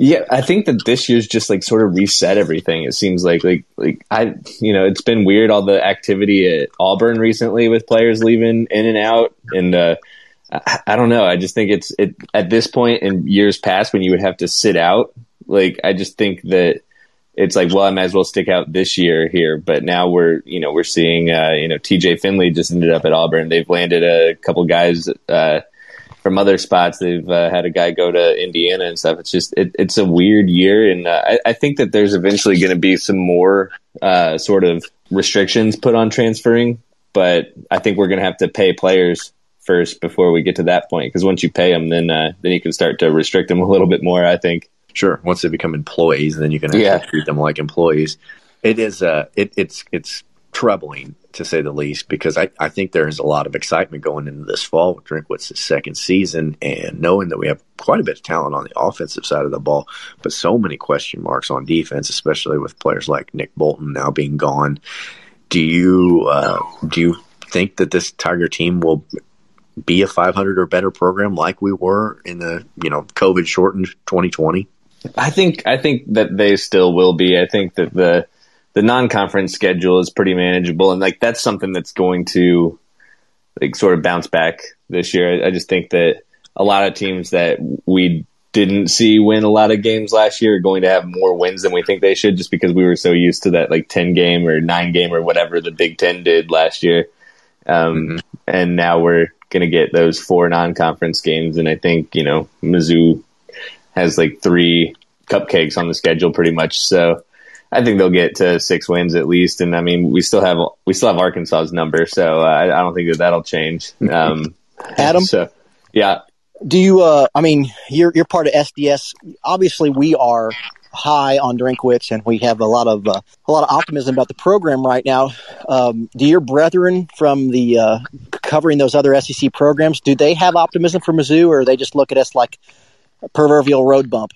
Speaker 14: Yeah, I think that this year's just like sort of reset everything. It seems like like like I you know it's been weird all the activity at Auburn recently with players leaving in and out, and uh, I, I don't know. I just think it's it at this point in years past when you would have to sit out. Like I just think that it's like well I might as well stick out this year here. But now we're you know we're seeing uh, you know T.J. Finley just ended up at Auburn. They've landed a couple guys. Uh, from other spots. They've uh, had a guy go to Indiana and stuff. It's just it, it's a weird year, and uh, I, I, think that there's eventually going to be some more uh, sort of restrictions put on transferring. But I think we're going to have to pay players first before we get to that point. Because once you pay them, then uh, then you can start to restrict them a little bit more. I think.
Speaker 7: Sure. Once they become employees, then you can yeah. treat them like employees. It is. Uh, it, it's it's troubling to say the least, because I, I think there is a lot of excitement going into this fall with Drinkwitz's second season and knowing that we have quite a bit of talent on the offensive side of the ball, but so many question marks on defense, especially with players like Nick Bolton now being gone. Do you uh, do you think that this Tiger team will be a 500 or better program like we were in the you know COVID shortened 2020?
Speaker 14: I think I think that they still will be. I think that the the non-conference schedule is pretty manageable, and like that's something that's going to like sort of bounce back this year. I, I just think that a lot of teams that we didn't see win a lot of games last year are going to have more wins than we think they should, just because we were so used to that like ten game or nine game or whatever the Big Ten did last year, um, mm-hmm. and now we're going to get those four non-conference games, and I think you know Mizzou has like three cupcakes on the schedule pretty much, so I think they'll get to six wins at least. And I mean, we still have we still have Arkansas's number, so uh, I, I, don't think that that'll change. Um,
Speaker 8: Adam,
Speaker 14: so yeah.
Speaker 8: Do you? Uh, I mean, you're you're part of SDS. Obviously, we are high on Drinkwitz, and we have a lot of uh, a lot of optimism about the program right now. Um, do your brethren from the uh, covering those other SEC programs do they have optimism for Mizzou, or they just look at us like a proverbial road bump?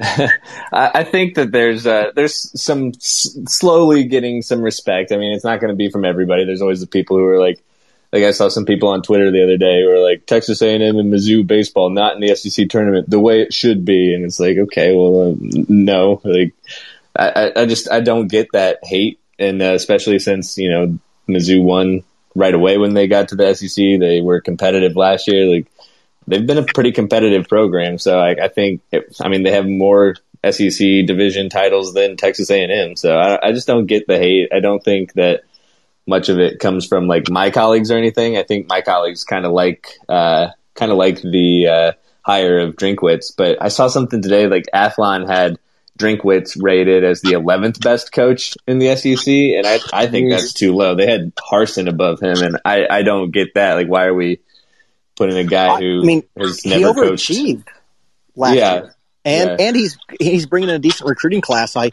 Speaker 14: I think that there's uh, there's some s- slowly getting some respect. I mean, it's not going to be from everybody. There's always the people who are like, like I saw some people on Twitter the other day who were like Texas A&M and Mizzou baseball not in the SEC tournament the way it should be, and it's like okay, well, uh, no, like I, I just I don't get that hate, and uh, especially since you know Mizzou won right away when they got to the SEC, they were competitive last year, like they've been a pretty competitive program. So I, I think, it, I mean, they have more SEC division titles than Texas A&M. So I, I, just don't get the hate. I don't think that much of it comes from like my colleagues or anything. I think my colleagues kind of like, uh, kind of like the, uh, hire of Drinkwitz, but I saw something today, like Athlon had Drinkwitz rated as the 11th best coach in the SEC. And I, I think that's too low. They had Harsin above him. And I, I don't get that. Like, why are we, put in a guy who I mean, has never he overachieved coached.
Speaker 8: last yeah. year, and yeah. and he's he's bringing in a decent recruiting class. I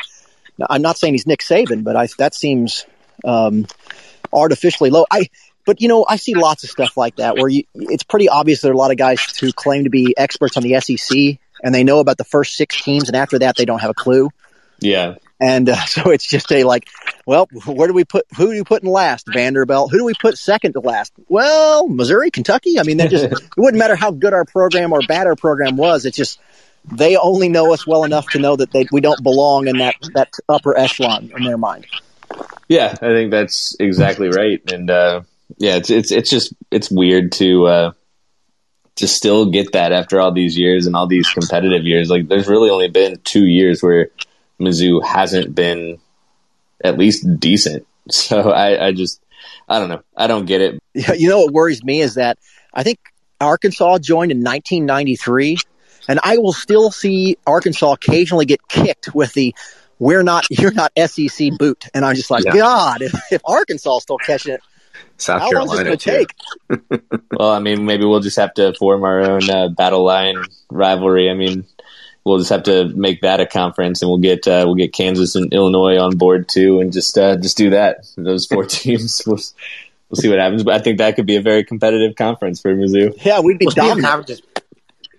Speaker 8: I'm not saying he's Nick Saban, but I that seems um, artificially low. I but you know I see lots of stuff like that where you, it's pretty obvious there are a lot of guys who claim to be experts on the SEC and they know about the first six teams, and after that they don't have a clue.
Speaker 14: Yeah,
Speaker 8: and uh, so it's just a like, well, where do we put who do we put in last? Vanderbilt. Who do we put second to last? Well, Missouri, Kentucky. I mean, they just it wouldn't matter how good our program or bad our program was. It's just they only know us well enough to know that they, we don't belong in that that upper echelon in their mind.
Speaker 14: Yeah, I think that's exactly right. And uh, yeah, it's it's it's just it's weird to uh, to still get that after all these years and all these competitive years. Like, there's really only been two years where Mizzou hasn't been at least decent. So I, I just, I don't know. I don't get it.
Speaker 8: You know what worries me is that I think Arkansas joined in 1993, and I will still see Arkansas occasionally get kicked with the "We're not, you're not SEC boot," and I'm just like, yeah. God, if, if Arkansas is still catching it,
Speaker 7: South How Carolina
Speaker 8: long is it
Speaker 14: going to take? well, I mean, maybe we'll just have to form our own uh, battle line rivalry. I mean, we'll just have to make that a conference, and we'll get uh, we'll get Kansas and Illinois on board too, and just uh, just do that. Those four teams. We'll, we'll see what happens, but I think that could be a very competitive conference for Mizzou.
Speaker 8: Yeah, we'd be well, dominant.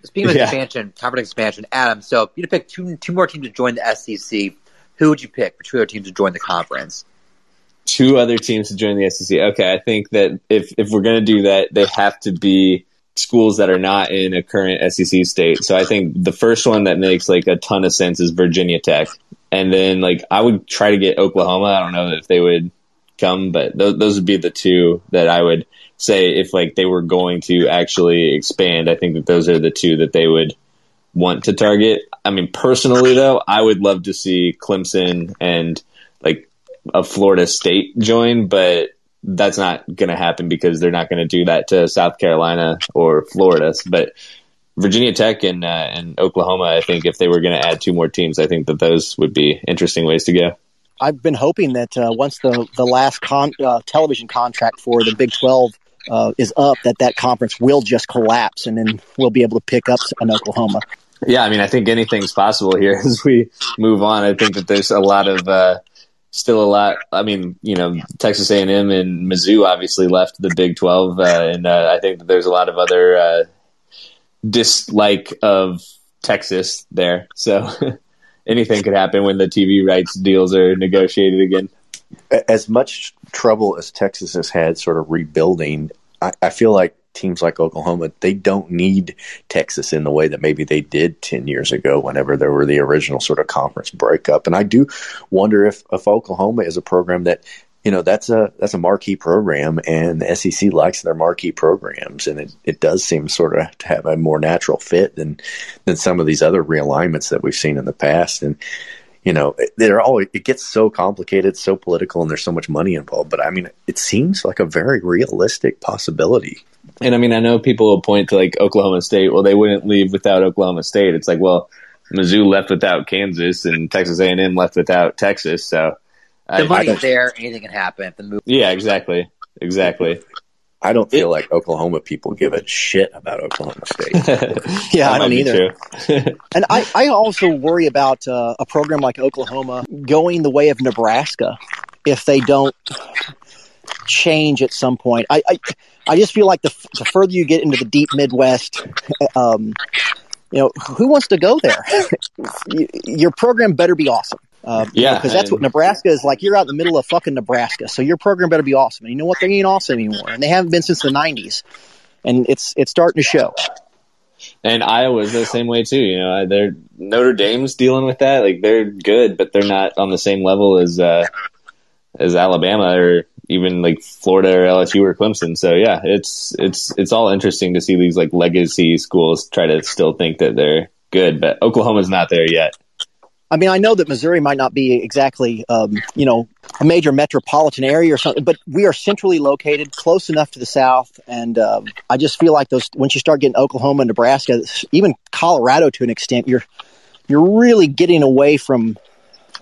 Speaker 11: Speaking of yeah. expansion, conference expansion, Adam. So if you to pick two two more teams to join the SEC, who would you pick for two other teams to join the conference?
Speaker 14: Two other teams to join the SEC. Okay, I think that if if we're going to do that, they have to be schools that are not in a current SEC state. So I think the first one that makes like a ton of sense is Virginia Tech. And then like I would try to get Oklahoma. I don't know if they would come, but th- those would be the two that I would say if like they were going to actually expand. I think that those are the two that they would want to target. I mean, personally though, I would love to see Clemson and like a Florida State join, but that's not going to happen because they're not going to do that to South Carolina or Florida. But Virginia Tech and uh, and Oklahoma, I think if they were going to add two more teams, I think that those would be interesting ways to go.
Speaker 8: I've been hoping that uh, once the the last con- uh, television contract for the Big Twelve uh, is up, that that conference will just collapse, and then we'll be able to pick up an Oklahoma.
Speaker 14: Yeah, I mean, I think anything's possible here as we move on. I think that there's a lot of uh, still a lot. I mean, you know, Texas A&M and Mizzou obviously left the Big 12, uh, and uh, I think there's a lot of other uh, dislike of Texas there. So anything could happen when the TV rights deals are negotiated again.
Speaker 7: As much trouble as Texas has had sort of rebuilding, I, I feel like teams like Oklahoma, they don't need Texas in the way that maybe they did 10 years ago whenever there were the original sort of conference breakup. And I do wonder if, if Oklahoma is a program that, you know, that's a, that's a marquee program and the SEC likes their marquee programs. And it, it does seem sort of to have a more natural fit than, than some of these other realignments that we've seen in the past. And, you know, they're all, it gets so complicated, so political, and there's so much money involved. But I mean, it seems like a very realistic possibility.
Speaker 14: And I mean, I know people will point to like Oklahoma State. Well, they wouldn't leave without Oklahoma State. It's like, well, Mizzou left without Kansas, and Texas A&M left without Texas. So
Speaker 11: the money's there; anything can happen. The move.
Speaker 14: Yeah, exactly, exactly.
Speaker 7: I don't feel like Oklahoma people give a shit about Oklahoma State.
Speaker 8: yeah, I don't either. and I, I also worry about uh, a program like Oklahoma going the way of Nebraska if they don't change at some point. I, I, I just feel like the, the further you get into the deep Midwest, um, you know, who wants to go there? your program better be awesome. Uh,
Speaker 14: yeah,
Speaker 8: because that's what Nebraska is like. You're out in the middle of fucking Nebraska, so your program better be awesome. And you know what? They ain't awesome anymore, and they haven't been since the '90s, and it's it's starting to show.
Speaker 14: And Iowa's the same way too. You know, they're Notre Dame's dealing with that. Like they're good, but they're not on the same level as uh, as Alabama or even like Florida or LSU or Clemson. So yeah, it's it's it's all interesting to see these like legacy schools try to still think that they're good, but Oklahoma's not there yet.
Speaker 8: I mean, I know that Missouri might not be exactly, um, you know, a major metropolitan area or something, but we are centrally located, close enough to the south, and um, I just feel like those. Once you start getting Oklahoma, Nebraska, even Colorado to an extent, you're you're really getting away from,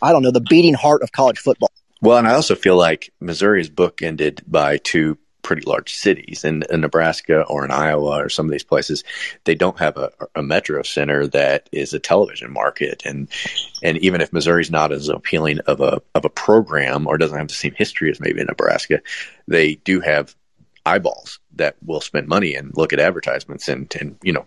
Speaker 8: I don't know, the beating heart of college football.
Speaker 7: Well, and I also feel like Missouri is bookended by two pretty large cities in, in, Nebraska or in Iowa or some of these places, they don't have a, a, metro center that is a television market. And and even if Missouri's not as appealing of a of a program or doesn't have the same history as maybe Nebraska, they do have eyeballs that will spend money and look at advertisements and and you know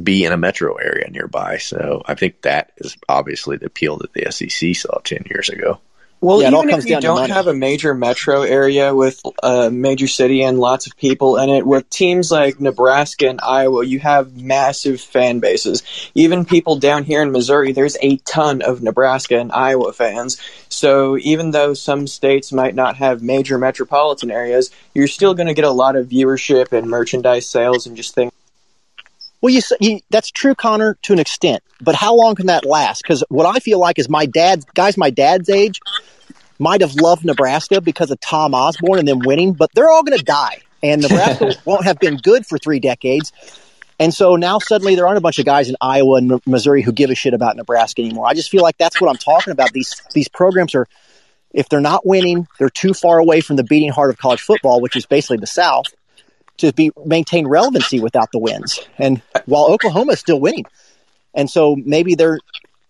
Speaker 7: be in a metro area nearby. So I think that is obviously the appeal that the SEC saw ten years ago.
Speaker 15: Well, yeah, even if you don't have a major metro area with a major city and lots of people in it, with teams like Nebraska and Iowa, you have massive fan bases. Even people down here in Missouri, there's a ton of Nebraska and Iowa fans. So even though some states might not have major metropolitan areas, you're still going to get a lot of viewership and merchandise sales and just things.
Speaker 8: Well, you, you, that's true, Connor, to an extent. But how long can that last? Because what I feel like is my dad, guys, my dad's age, might have loved Nebraska because of Tom Osborne and them winning, but they're all going to die. And Nebraska won't have been good for three decades. And so now suddenly there aren't a bunch of guys in Iowa and Missouri who give a shit about Nebraska anymore. I just feel like that's what I'm talking about. These these programs are, if they're not winning, they're too far away from the beating heart of college football, which is basically the South, to be maintain relevancy without the wins. And while Oklahoma is still winning, and so maybe they're,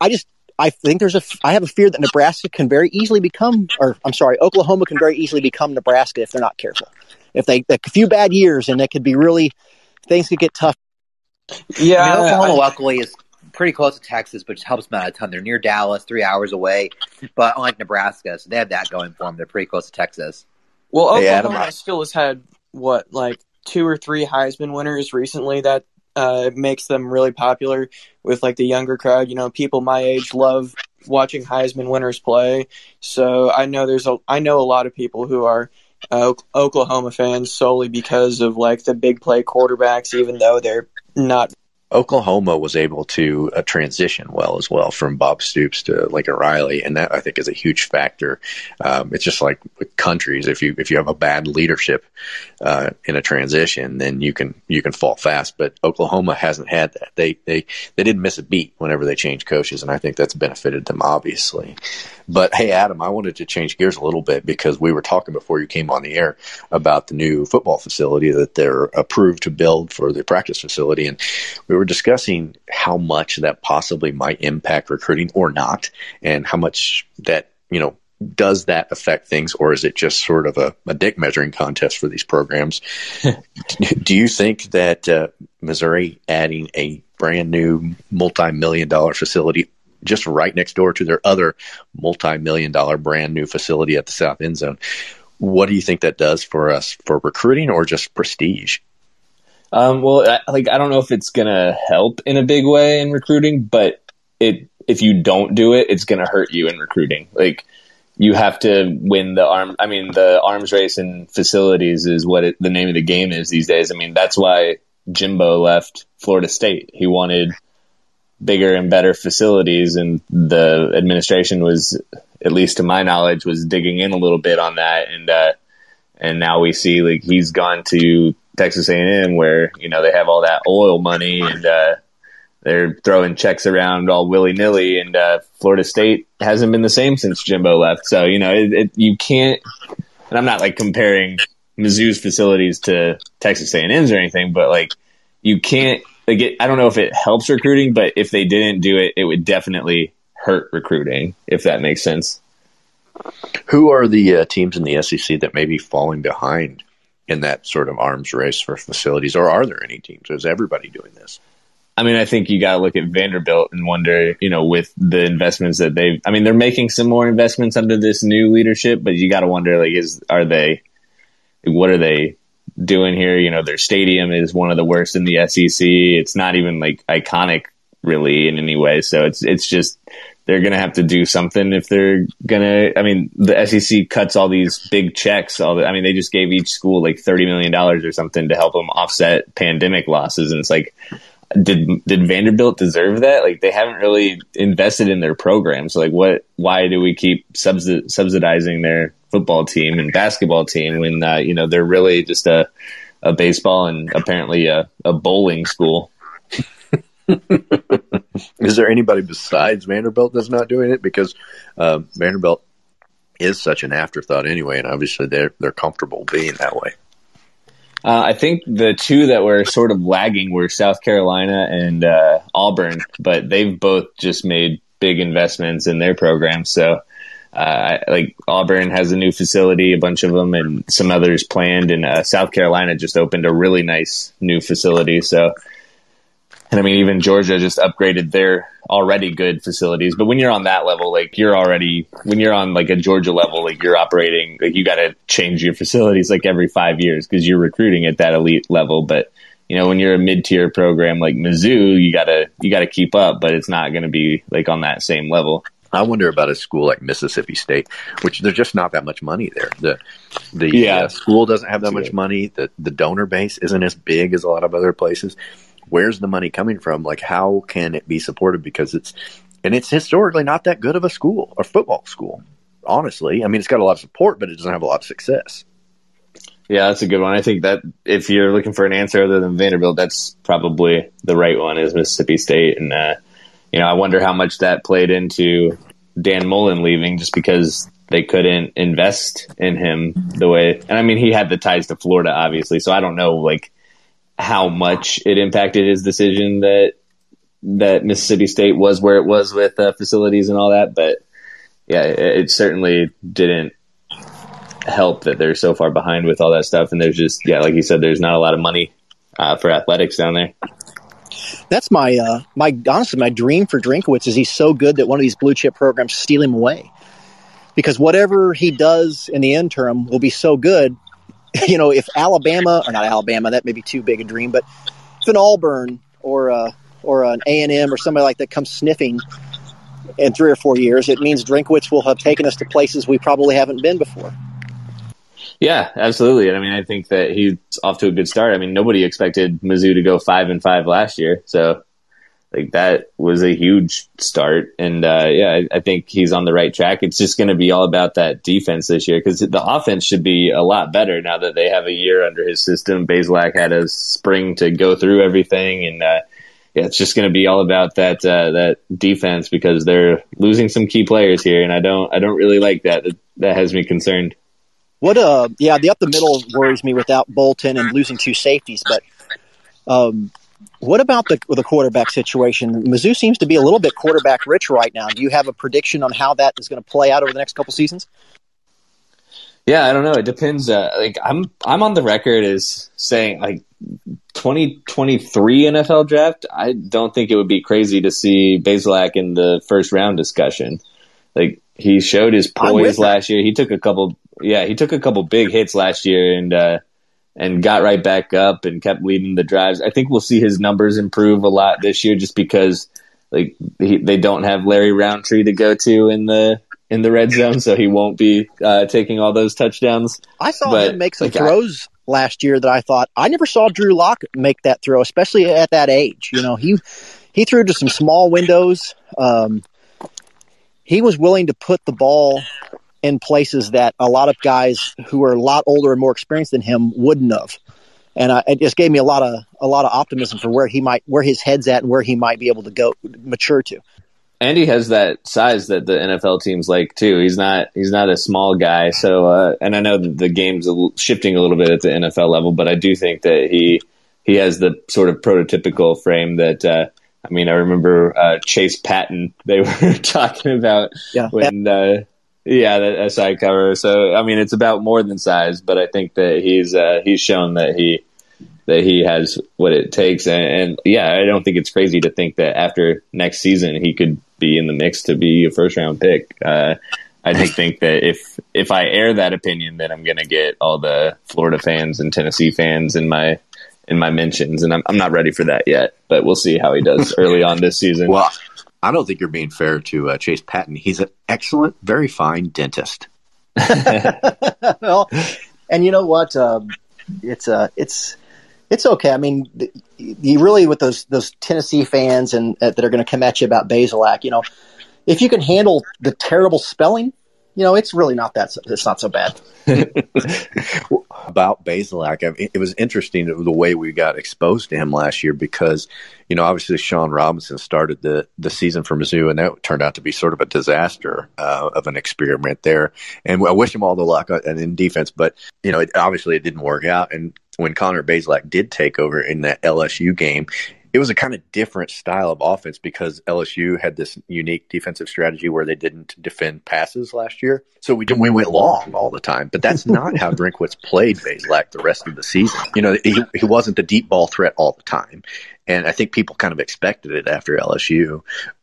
Speaker 8: I just I think there's a, I have a fear that Nebraska can very easily become, or I'm sorry, Oklahoma can very easily become Nebraska if they're not careful. If they, like a few bad years and it could be really, things could get tough.
Speaker 15: Yeah.
Speaker 11: I mean, Oklahoma, luckily, is pretty close to Texas, which helps them out a ton. They're near Dallas, three hours away, but unlike Nebraska, so they have that going for them. They're pretty close to Texas.
Speaker 15: Well, Oklahoma hey, still has had, what, like two or three Heisman winners recently that uh, makes them really popular with like the younger crowd. You know, people my age love watching Heisman winners play. So I know there's a I know a lot of people who are uh, Oklahoma fans solely because of like the big play quarterbacks, even though they're not
Speaker 7: Oklahoma was able to uh, transition well as well from Bob Stoops to Lincoln Riley, and that I think is a huge factor. Um, it's just like countries, if you if you have a bad leadership uh, in a transition, then you can you can fall fast. But Oklahoma hasn't had that. They they they didn't miss a beat whenever they changed coaches, and I think that's benefited them obviously. But hey, Adam, I wanted to change gears a little bit because we were talking before you came on the air about the new football facility that they're approved to build for the practice facility, and we we were discussing how much that possibly might impact recruiting or not, and how much that, you know, does that affect things, or is it just sort of a, a dick measuring contest for these programs? Do you think that uh, Missouri adding a brand new multi million dollar facility just right next door to their other multi million dollar brand new facility at the South End Zone, what do you think that does for us for recruiting or just prestige?
Speaker 14: Um, well, I, like I don't know if it's gonna help in a big way in recruiting, but it if you don't do it, it's gonna hurt you in recruiting. Like you have to win the arm. I mean, the arms race and facilities is what it, the name of the game is these days. I mean, that's why Jimbo left Florida State. He wanted bigger and better facilities, and the administration was, at least to my knowledge, was digging in a little bit on that. And uh, and now we see like he's gone to Texas A&M where you know they have all that oil money and uh, they're throwing checks around all willy nilly, and uh, Florida State hasn't been the same since Jimbo left. So you know it, it, you can't. And I'm not like comparing Mizzou's facilities to Texas A&M's or anything, but like you can't. Like I don't know if it helps recruiting, but if they didn't do it, it would definitely hurt recruiting. If that makes sense.
Speaker 7: Who are the uh, teams in the SEC that may be falling behind in that sort of arms race for facilities, or are there any teams? Is everybody doing this?
Speaker 14: I mean, I think you got to look at Vanderbilt and wonder, you know, with the investments that they've, I mean, they're making some more investments under this new leadership, but you got to wonder, like, is, are they, what are they doing here? You know, their stadium is one of the worst in the SEC. It's not even like iconic really in any way. So it's, it's just, they're going to have to do something if they're going to. I mean, the SEC cuts all these big checks. All the, I mean, they just gave each school like thirty million dollars or something to help them offset pandemic losses, and it's like, did did Vanderbilt deserve that? Like, they haven't really invested in their program. So, like, what? Why do we keep subsidizing their football team and basketball team when uh, you know they're really just a a baseball and apparently a, a bowling school?
Speaker 7: is there anybody besides Vanderbilt that's not doing it? Because uh, Vanderbilt is such an afterthought anyway, and obviously they're they're comfortable being that way.
Speaker 14: Uh, I think the two that were sort of lagging were South Carolina and uh, Auburn, but they've both just made big investments in their programs. So, uh, like Auburn has a new facility, a bunch of them, and some others planned. And uh, South Carolina just opened a really nice new facility. So, and I mean, even Georgia just upgraded their already good facilities. But when you're on that level, like you're already, when you're on like a Georgia level, like you're operating, like you got to change your facilities like every five years because you're recruiting at that elite level. But you know, when you're a mid tier program like Mizzou, you gotta you gotta keep up, but it's not going to be like on that same level.
Speaker 7: I wonder about a school like Mississippi State, which there's just not that much money there. The the
Speaker 14: yeah.
Speaker 7: uh, school doesn't have that much money. The the donor base isn't as big as a lot of other places where's the money coming from? Like, how can it be supported? Because it's, and it's historically not that good of a school a football school. Honestly, I mean, it's got a lot of support, but it doesn't have a lot of success.
Speaker 14: Yeah, that's a good one. I think that if you're looking for an answer other than Vanderbilt, that's probably the right one. Is Mississippi State, and uh, you know, I wonder how much that played into Dan Mullen leaving, just because they couldn't invest in him the way. And I mean, he had the ties to Florida, obviously, so I don't know, like how much it impacted his decision that that Mississippi State was where it was with uh, facilities and all that. But yeah, it, it, certainly didn't help that they're so far behind with all that stuff. And there's just yeah, like you said, there's not a lot of money uh, for athletics down there.
Speaker 8: That's my uh, my honestly my dream for Drinkwitz is he's so good that one of these blue chip programs steal him away because whatever he does in the interim will be so good you know, if Alabama or not Alabama, that may be too big a dream, but if an Auburn or a, or an A and M or somebody like that comes sniffing in three or four years, it means Drinkwitz will have taken us to places we probably haven't been before.
Speaker 14: Yeah, absolutely. And I mean, I think that he's off to a good start. I mean, nobody expected Mizzou to go five and five last year, so like that was a huge start. And uh, yeah, I, I, think he's on the right track. It's just going to be all about that defense this year because the offense should be a lot better now that they have a year under his system. Bazelak had a spring to go through everything, and uh, yeah, it's just going to be all about that uh, that defense because they're losing some key players here, and I don't I don't really like that. That, that has me concerned.
Speaker 8: What uh yeah, the up the middle worries me without Bolton and losing two safeties, but um what about the the quarterback situation? Mizzou seems to be a little bit quarterback rich right now. Do you have a prediction on how that is going to play out over the next couple seasons?
Speaker 14: Yeah, I don't know. It depends. Uh, like I'm, I'm on the record as saying like 2023 NFL draft. I don't think it would be crazy to see Bazelak in the first round discussion. Like he showed his poise last year. He took a couple. Yeah, he took a couple big hits last year, and uh, and got right back up and kept leading the drives. I think we'll see his numbers improve a lot this year, just because like he, they don't have Larry Rountree to go to in the in the red zone, so he won't be uh, taking all those touchdowns.
Speaker 8: I saw but, him make some like, throws I, last year that I thought I never saw Drew Lock make that throw, especially at that age. You know, he he threw to some small windows. Um, he was willing to put the ball in places that a lot of guys who are a lot older and more experienced than him wouldn't have. And it just gave me a lot of a lot of optimism for where he might where his head's at and where he might be able to go mature to.
Speaker 14: And he has that size that the NFL teams like too. He's not he's not a small guy. So uh, and I know that the game's shifting a little bit at the NFL level, but I do think that he he has the sort of prototypical frame that. Uh, I mean, I remember uh, Chase Patton. They were talking about yeah. when uh, yeah, a side cover. So I mean, it's about more than size, but I think that he's uh, he's shown that he that he has what it takes, and, and, yeah, I don't think it's crazy to think that after next season he could be in the mix to be a first round pick. Uh, I just think that if if I air that opinion, then I'm going to get all the Florida fans and Tennessee fans in my in my mentions, and I'm I'm not ready for that yet. But we'll see how he does early on this season.
Speaker 7: Well, I don't think you're being fair to uh, Chase Patton. He's an excellent, very fine dentist.
Speaker 8: well, and you know what? Um, it's uh, it's it's okay. I mean, you really with those those Tennessee fans and uh, that are going to come at you about Bazelak. You know, if you can handle the terrible spelling, you know, it's really not that. It's not so bad.
Speaker 7: About mean, it was interesting the way we got exposed to him last year because, you know, obviously Shawn Robinson started the the season for Mizzou, and that turned out to be sort of a disaster uh, of an experiment there. And I wish him all the luck uh, in defense, but you know, it, obviously it didn't work out. And when Connor Bazelak did take over in that LSU game, it was a kind of different style of offense because LSU had this unique defensive strategy where they didn't defend passes last year. So we did, we went long all the time, but that's not how Drinkwitz played Bazelak the rest of the season. You know, he, he wasn't the deep ball threat all the time. And I think people kind of expected it after LSU,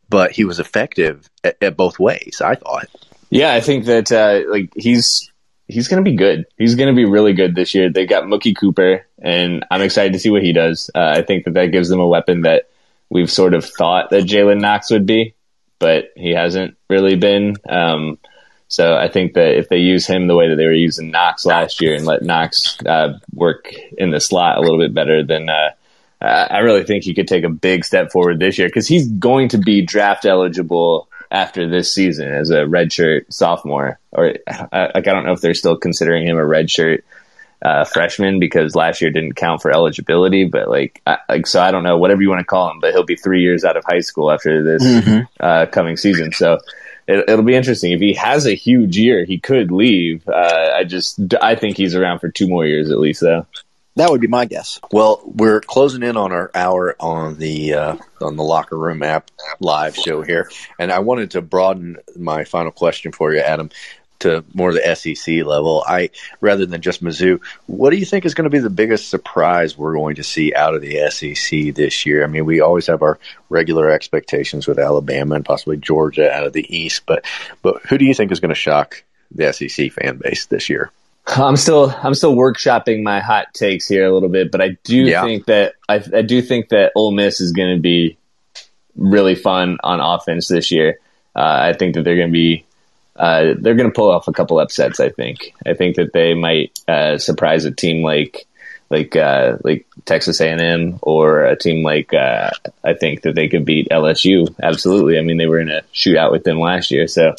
Speaker 7: but he was effective at, at both ways, I thought.
Speaker 14: Yeah, I think that uh, like he's he's going to be good. He's going to be really good this year. They got Mookie Cooper, and I'm excited to see what he does. Uh, I think that that gives them a weapon that we've sort of thought that Jalen Knox would be, but he hasn't really been. Um, so I think that if they use him the way that they were using Knox last year and let Knox uh, work in the slot a little bit better, then uh, I really think he could take a big step forward this year because he's going to be draft eligible after this season as a redshirt sophomore, or uh, like I don't know if they're still considering him a redshirt uh, freshman because last year didn't count for eligibility. But like, I, like so, I don't know whatever you want to call him, but he'll be three years out of high school after this mm-hmm. uh, coming season. So. It, will be interesting if he has a huge year. He could leave. Uh, I just I think he's around for two more years at least, though.
Speaker 8: That would be my guess.
Speaker 7: Well, we're closing in on our hour on the uh, on the locker room app live show here, and I wanted to broaden my final question for you, Adam, to more the SEC level. I rather than just Mizzou, what do you think is going to be the biggest surprise we're going to see out of the SEC this year? I mean, we always have our regular expectations with Alabama and possibly Georgia out of the East, but but who do you think is going to shock the SEC fan base this year?
Speaker 14: I'm still I'm still workshopping my hot takes here a little bit, but I do yeah. think that I, I do think that Ole Miss is going to be really fun on offense this year. Uh, I think that they're going to be uh, they're going to pull off a couple upsets. I think. I think that they might uh, surprise a team like like uh, like Texas A&M or a team like uh, I think that they could beat LSU. Absolutely. I mean, they were in a shootout with them last year, so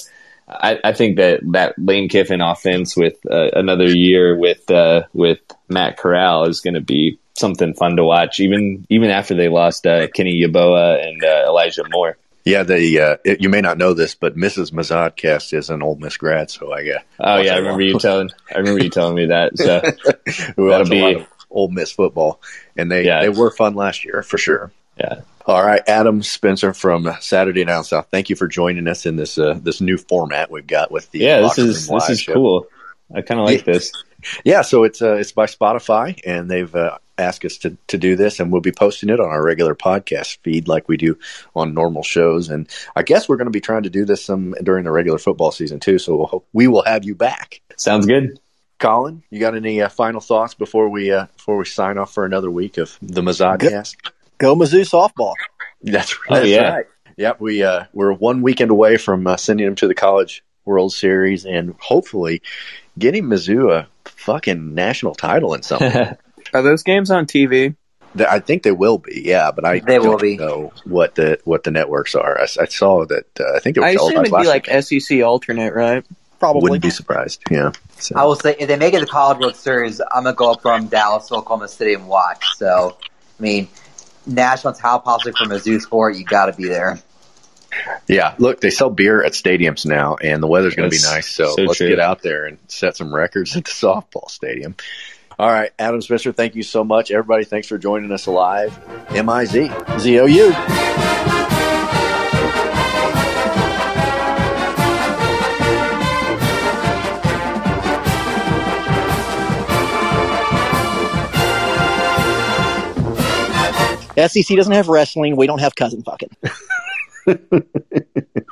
Speaker 14: I, I think that that Lane Kiffin offense with uh, another year with uh, with Matt Corral is going to be something fun to watch. Even even after they lost uh, Kenny Yeboah and uh, Elijah Moore.
Speaker 7: Yeah, the uh, you may not know this, but Mrs. Mazodcast is an Ole Miss grad, so I got.
Speaker 14: Oh yeah, I remember you telling. I remember you telling me that. So
Speaker 7: that'll be Ole Miss football, and they yeah. they were fun last year for sure.
Speaker 14: Yeah.
Speaker 7: All right, Adam Spencer from Saturday Down South. Thank you for joining us in this uh, this new format we've got with the
Speaker 14: yeah. This is this is show. cool. I kind of like this.
Speaker 7: Yeah, so it's uh, it's by Spotify, and they've uh, asked us to to do this, and we'll be posting it on our regular podcast feed like we do on normal shows. And I guess we're going to be trying to do this some during the regular football season too. So we'll, hope we will have you back.
Speaker 14: Sounds good.
Speaker 7: Colin, you got any uh, final thoughts before we uh, before we sign off for another week of the Mazodcast?
Speaker 8: Go, go Mizzou softball.
Speaker 7: That's right. Oh, yeah. Right. Yep, we uh, we're one weekend away from uh, sending them to the College World Series and hopefully getting Mizzou a fucking national title in some
Speaker 15: Are those games on TV?
Speaker 7: I think they will be, yeah, but I
Speaker 11: they
Speaker 7: don't
Speaker 11: be.
Speaker 7: know what the what the networks are. I, I saw that. Uh, I think it was
Speaker 15: I assume it'd be like SEC alternate, right?
Speaker 8: Probably.
Speaker 7: Wouldn't be surprised. Yeah.
Speaker 11: So. I will say if they make it the College World Series, I'm gonna go up from Dallas to Oklahoma City and watch. So, I mean, national title possibly for Mizzou sport, you got to be there.
Speaker 7: Yeah, look, they sell beer at stadiums now, and the weather's going to be nice. So, so let's true. get out there and set some records at the softball stadium. All right, Adam Spencer, thank you so much. Everybody, thanks for joining us live. M I Z
Speaker 8: Z O U. SEC doesn't have wrestling. We don't have cousin fucking.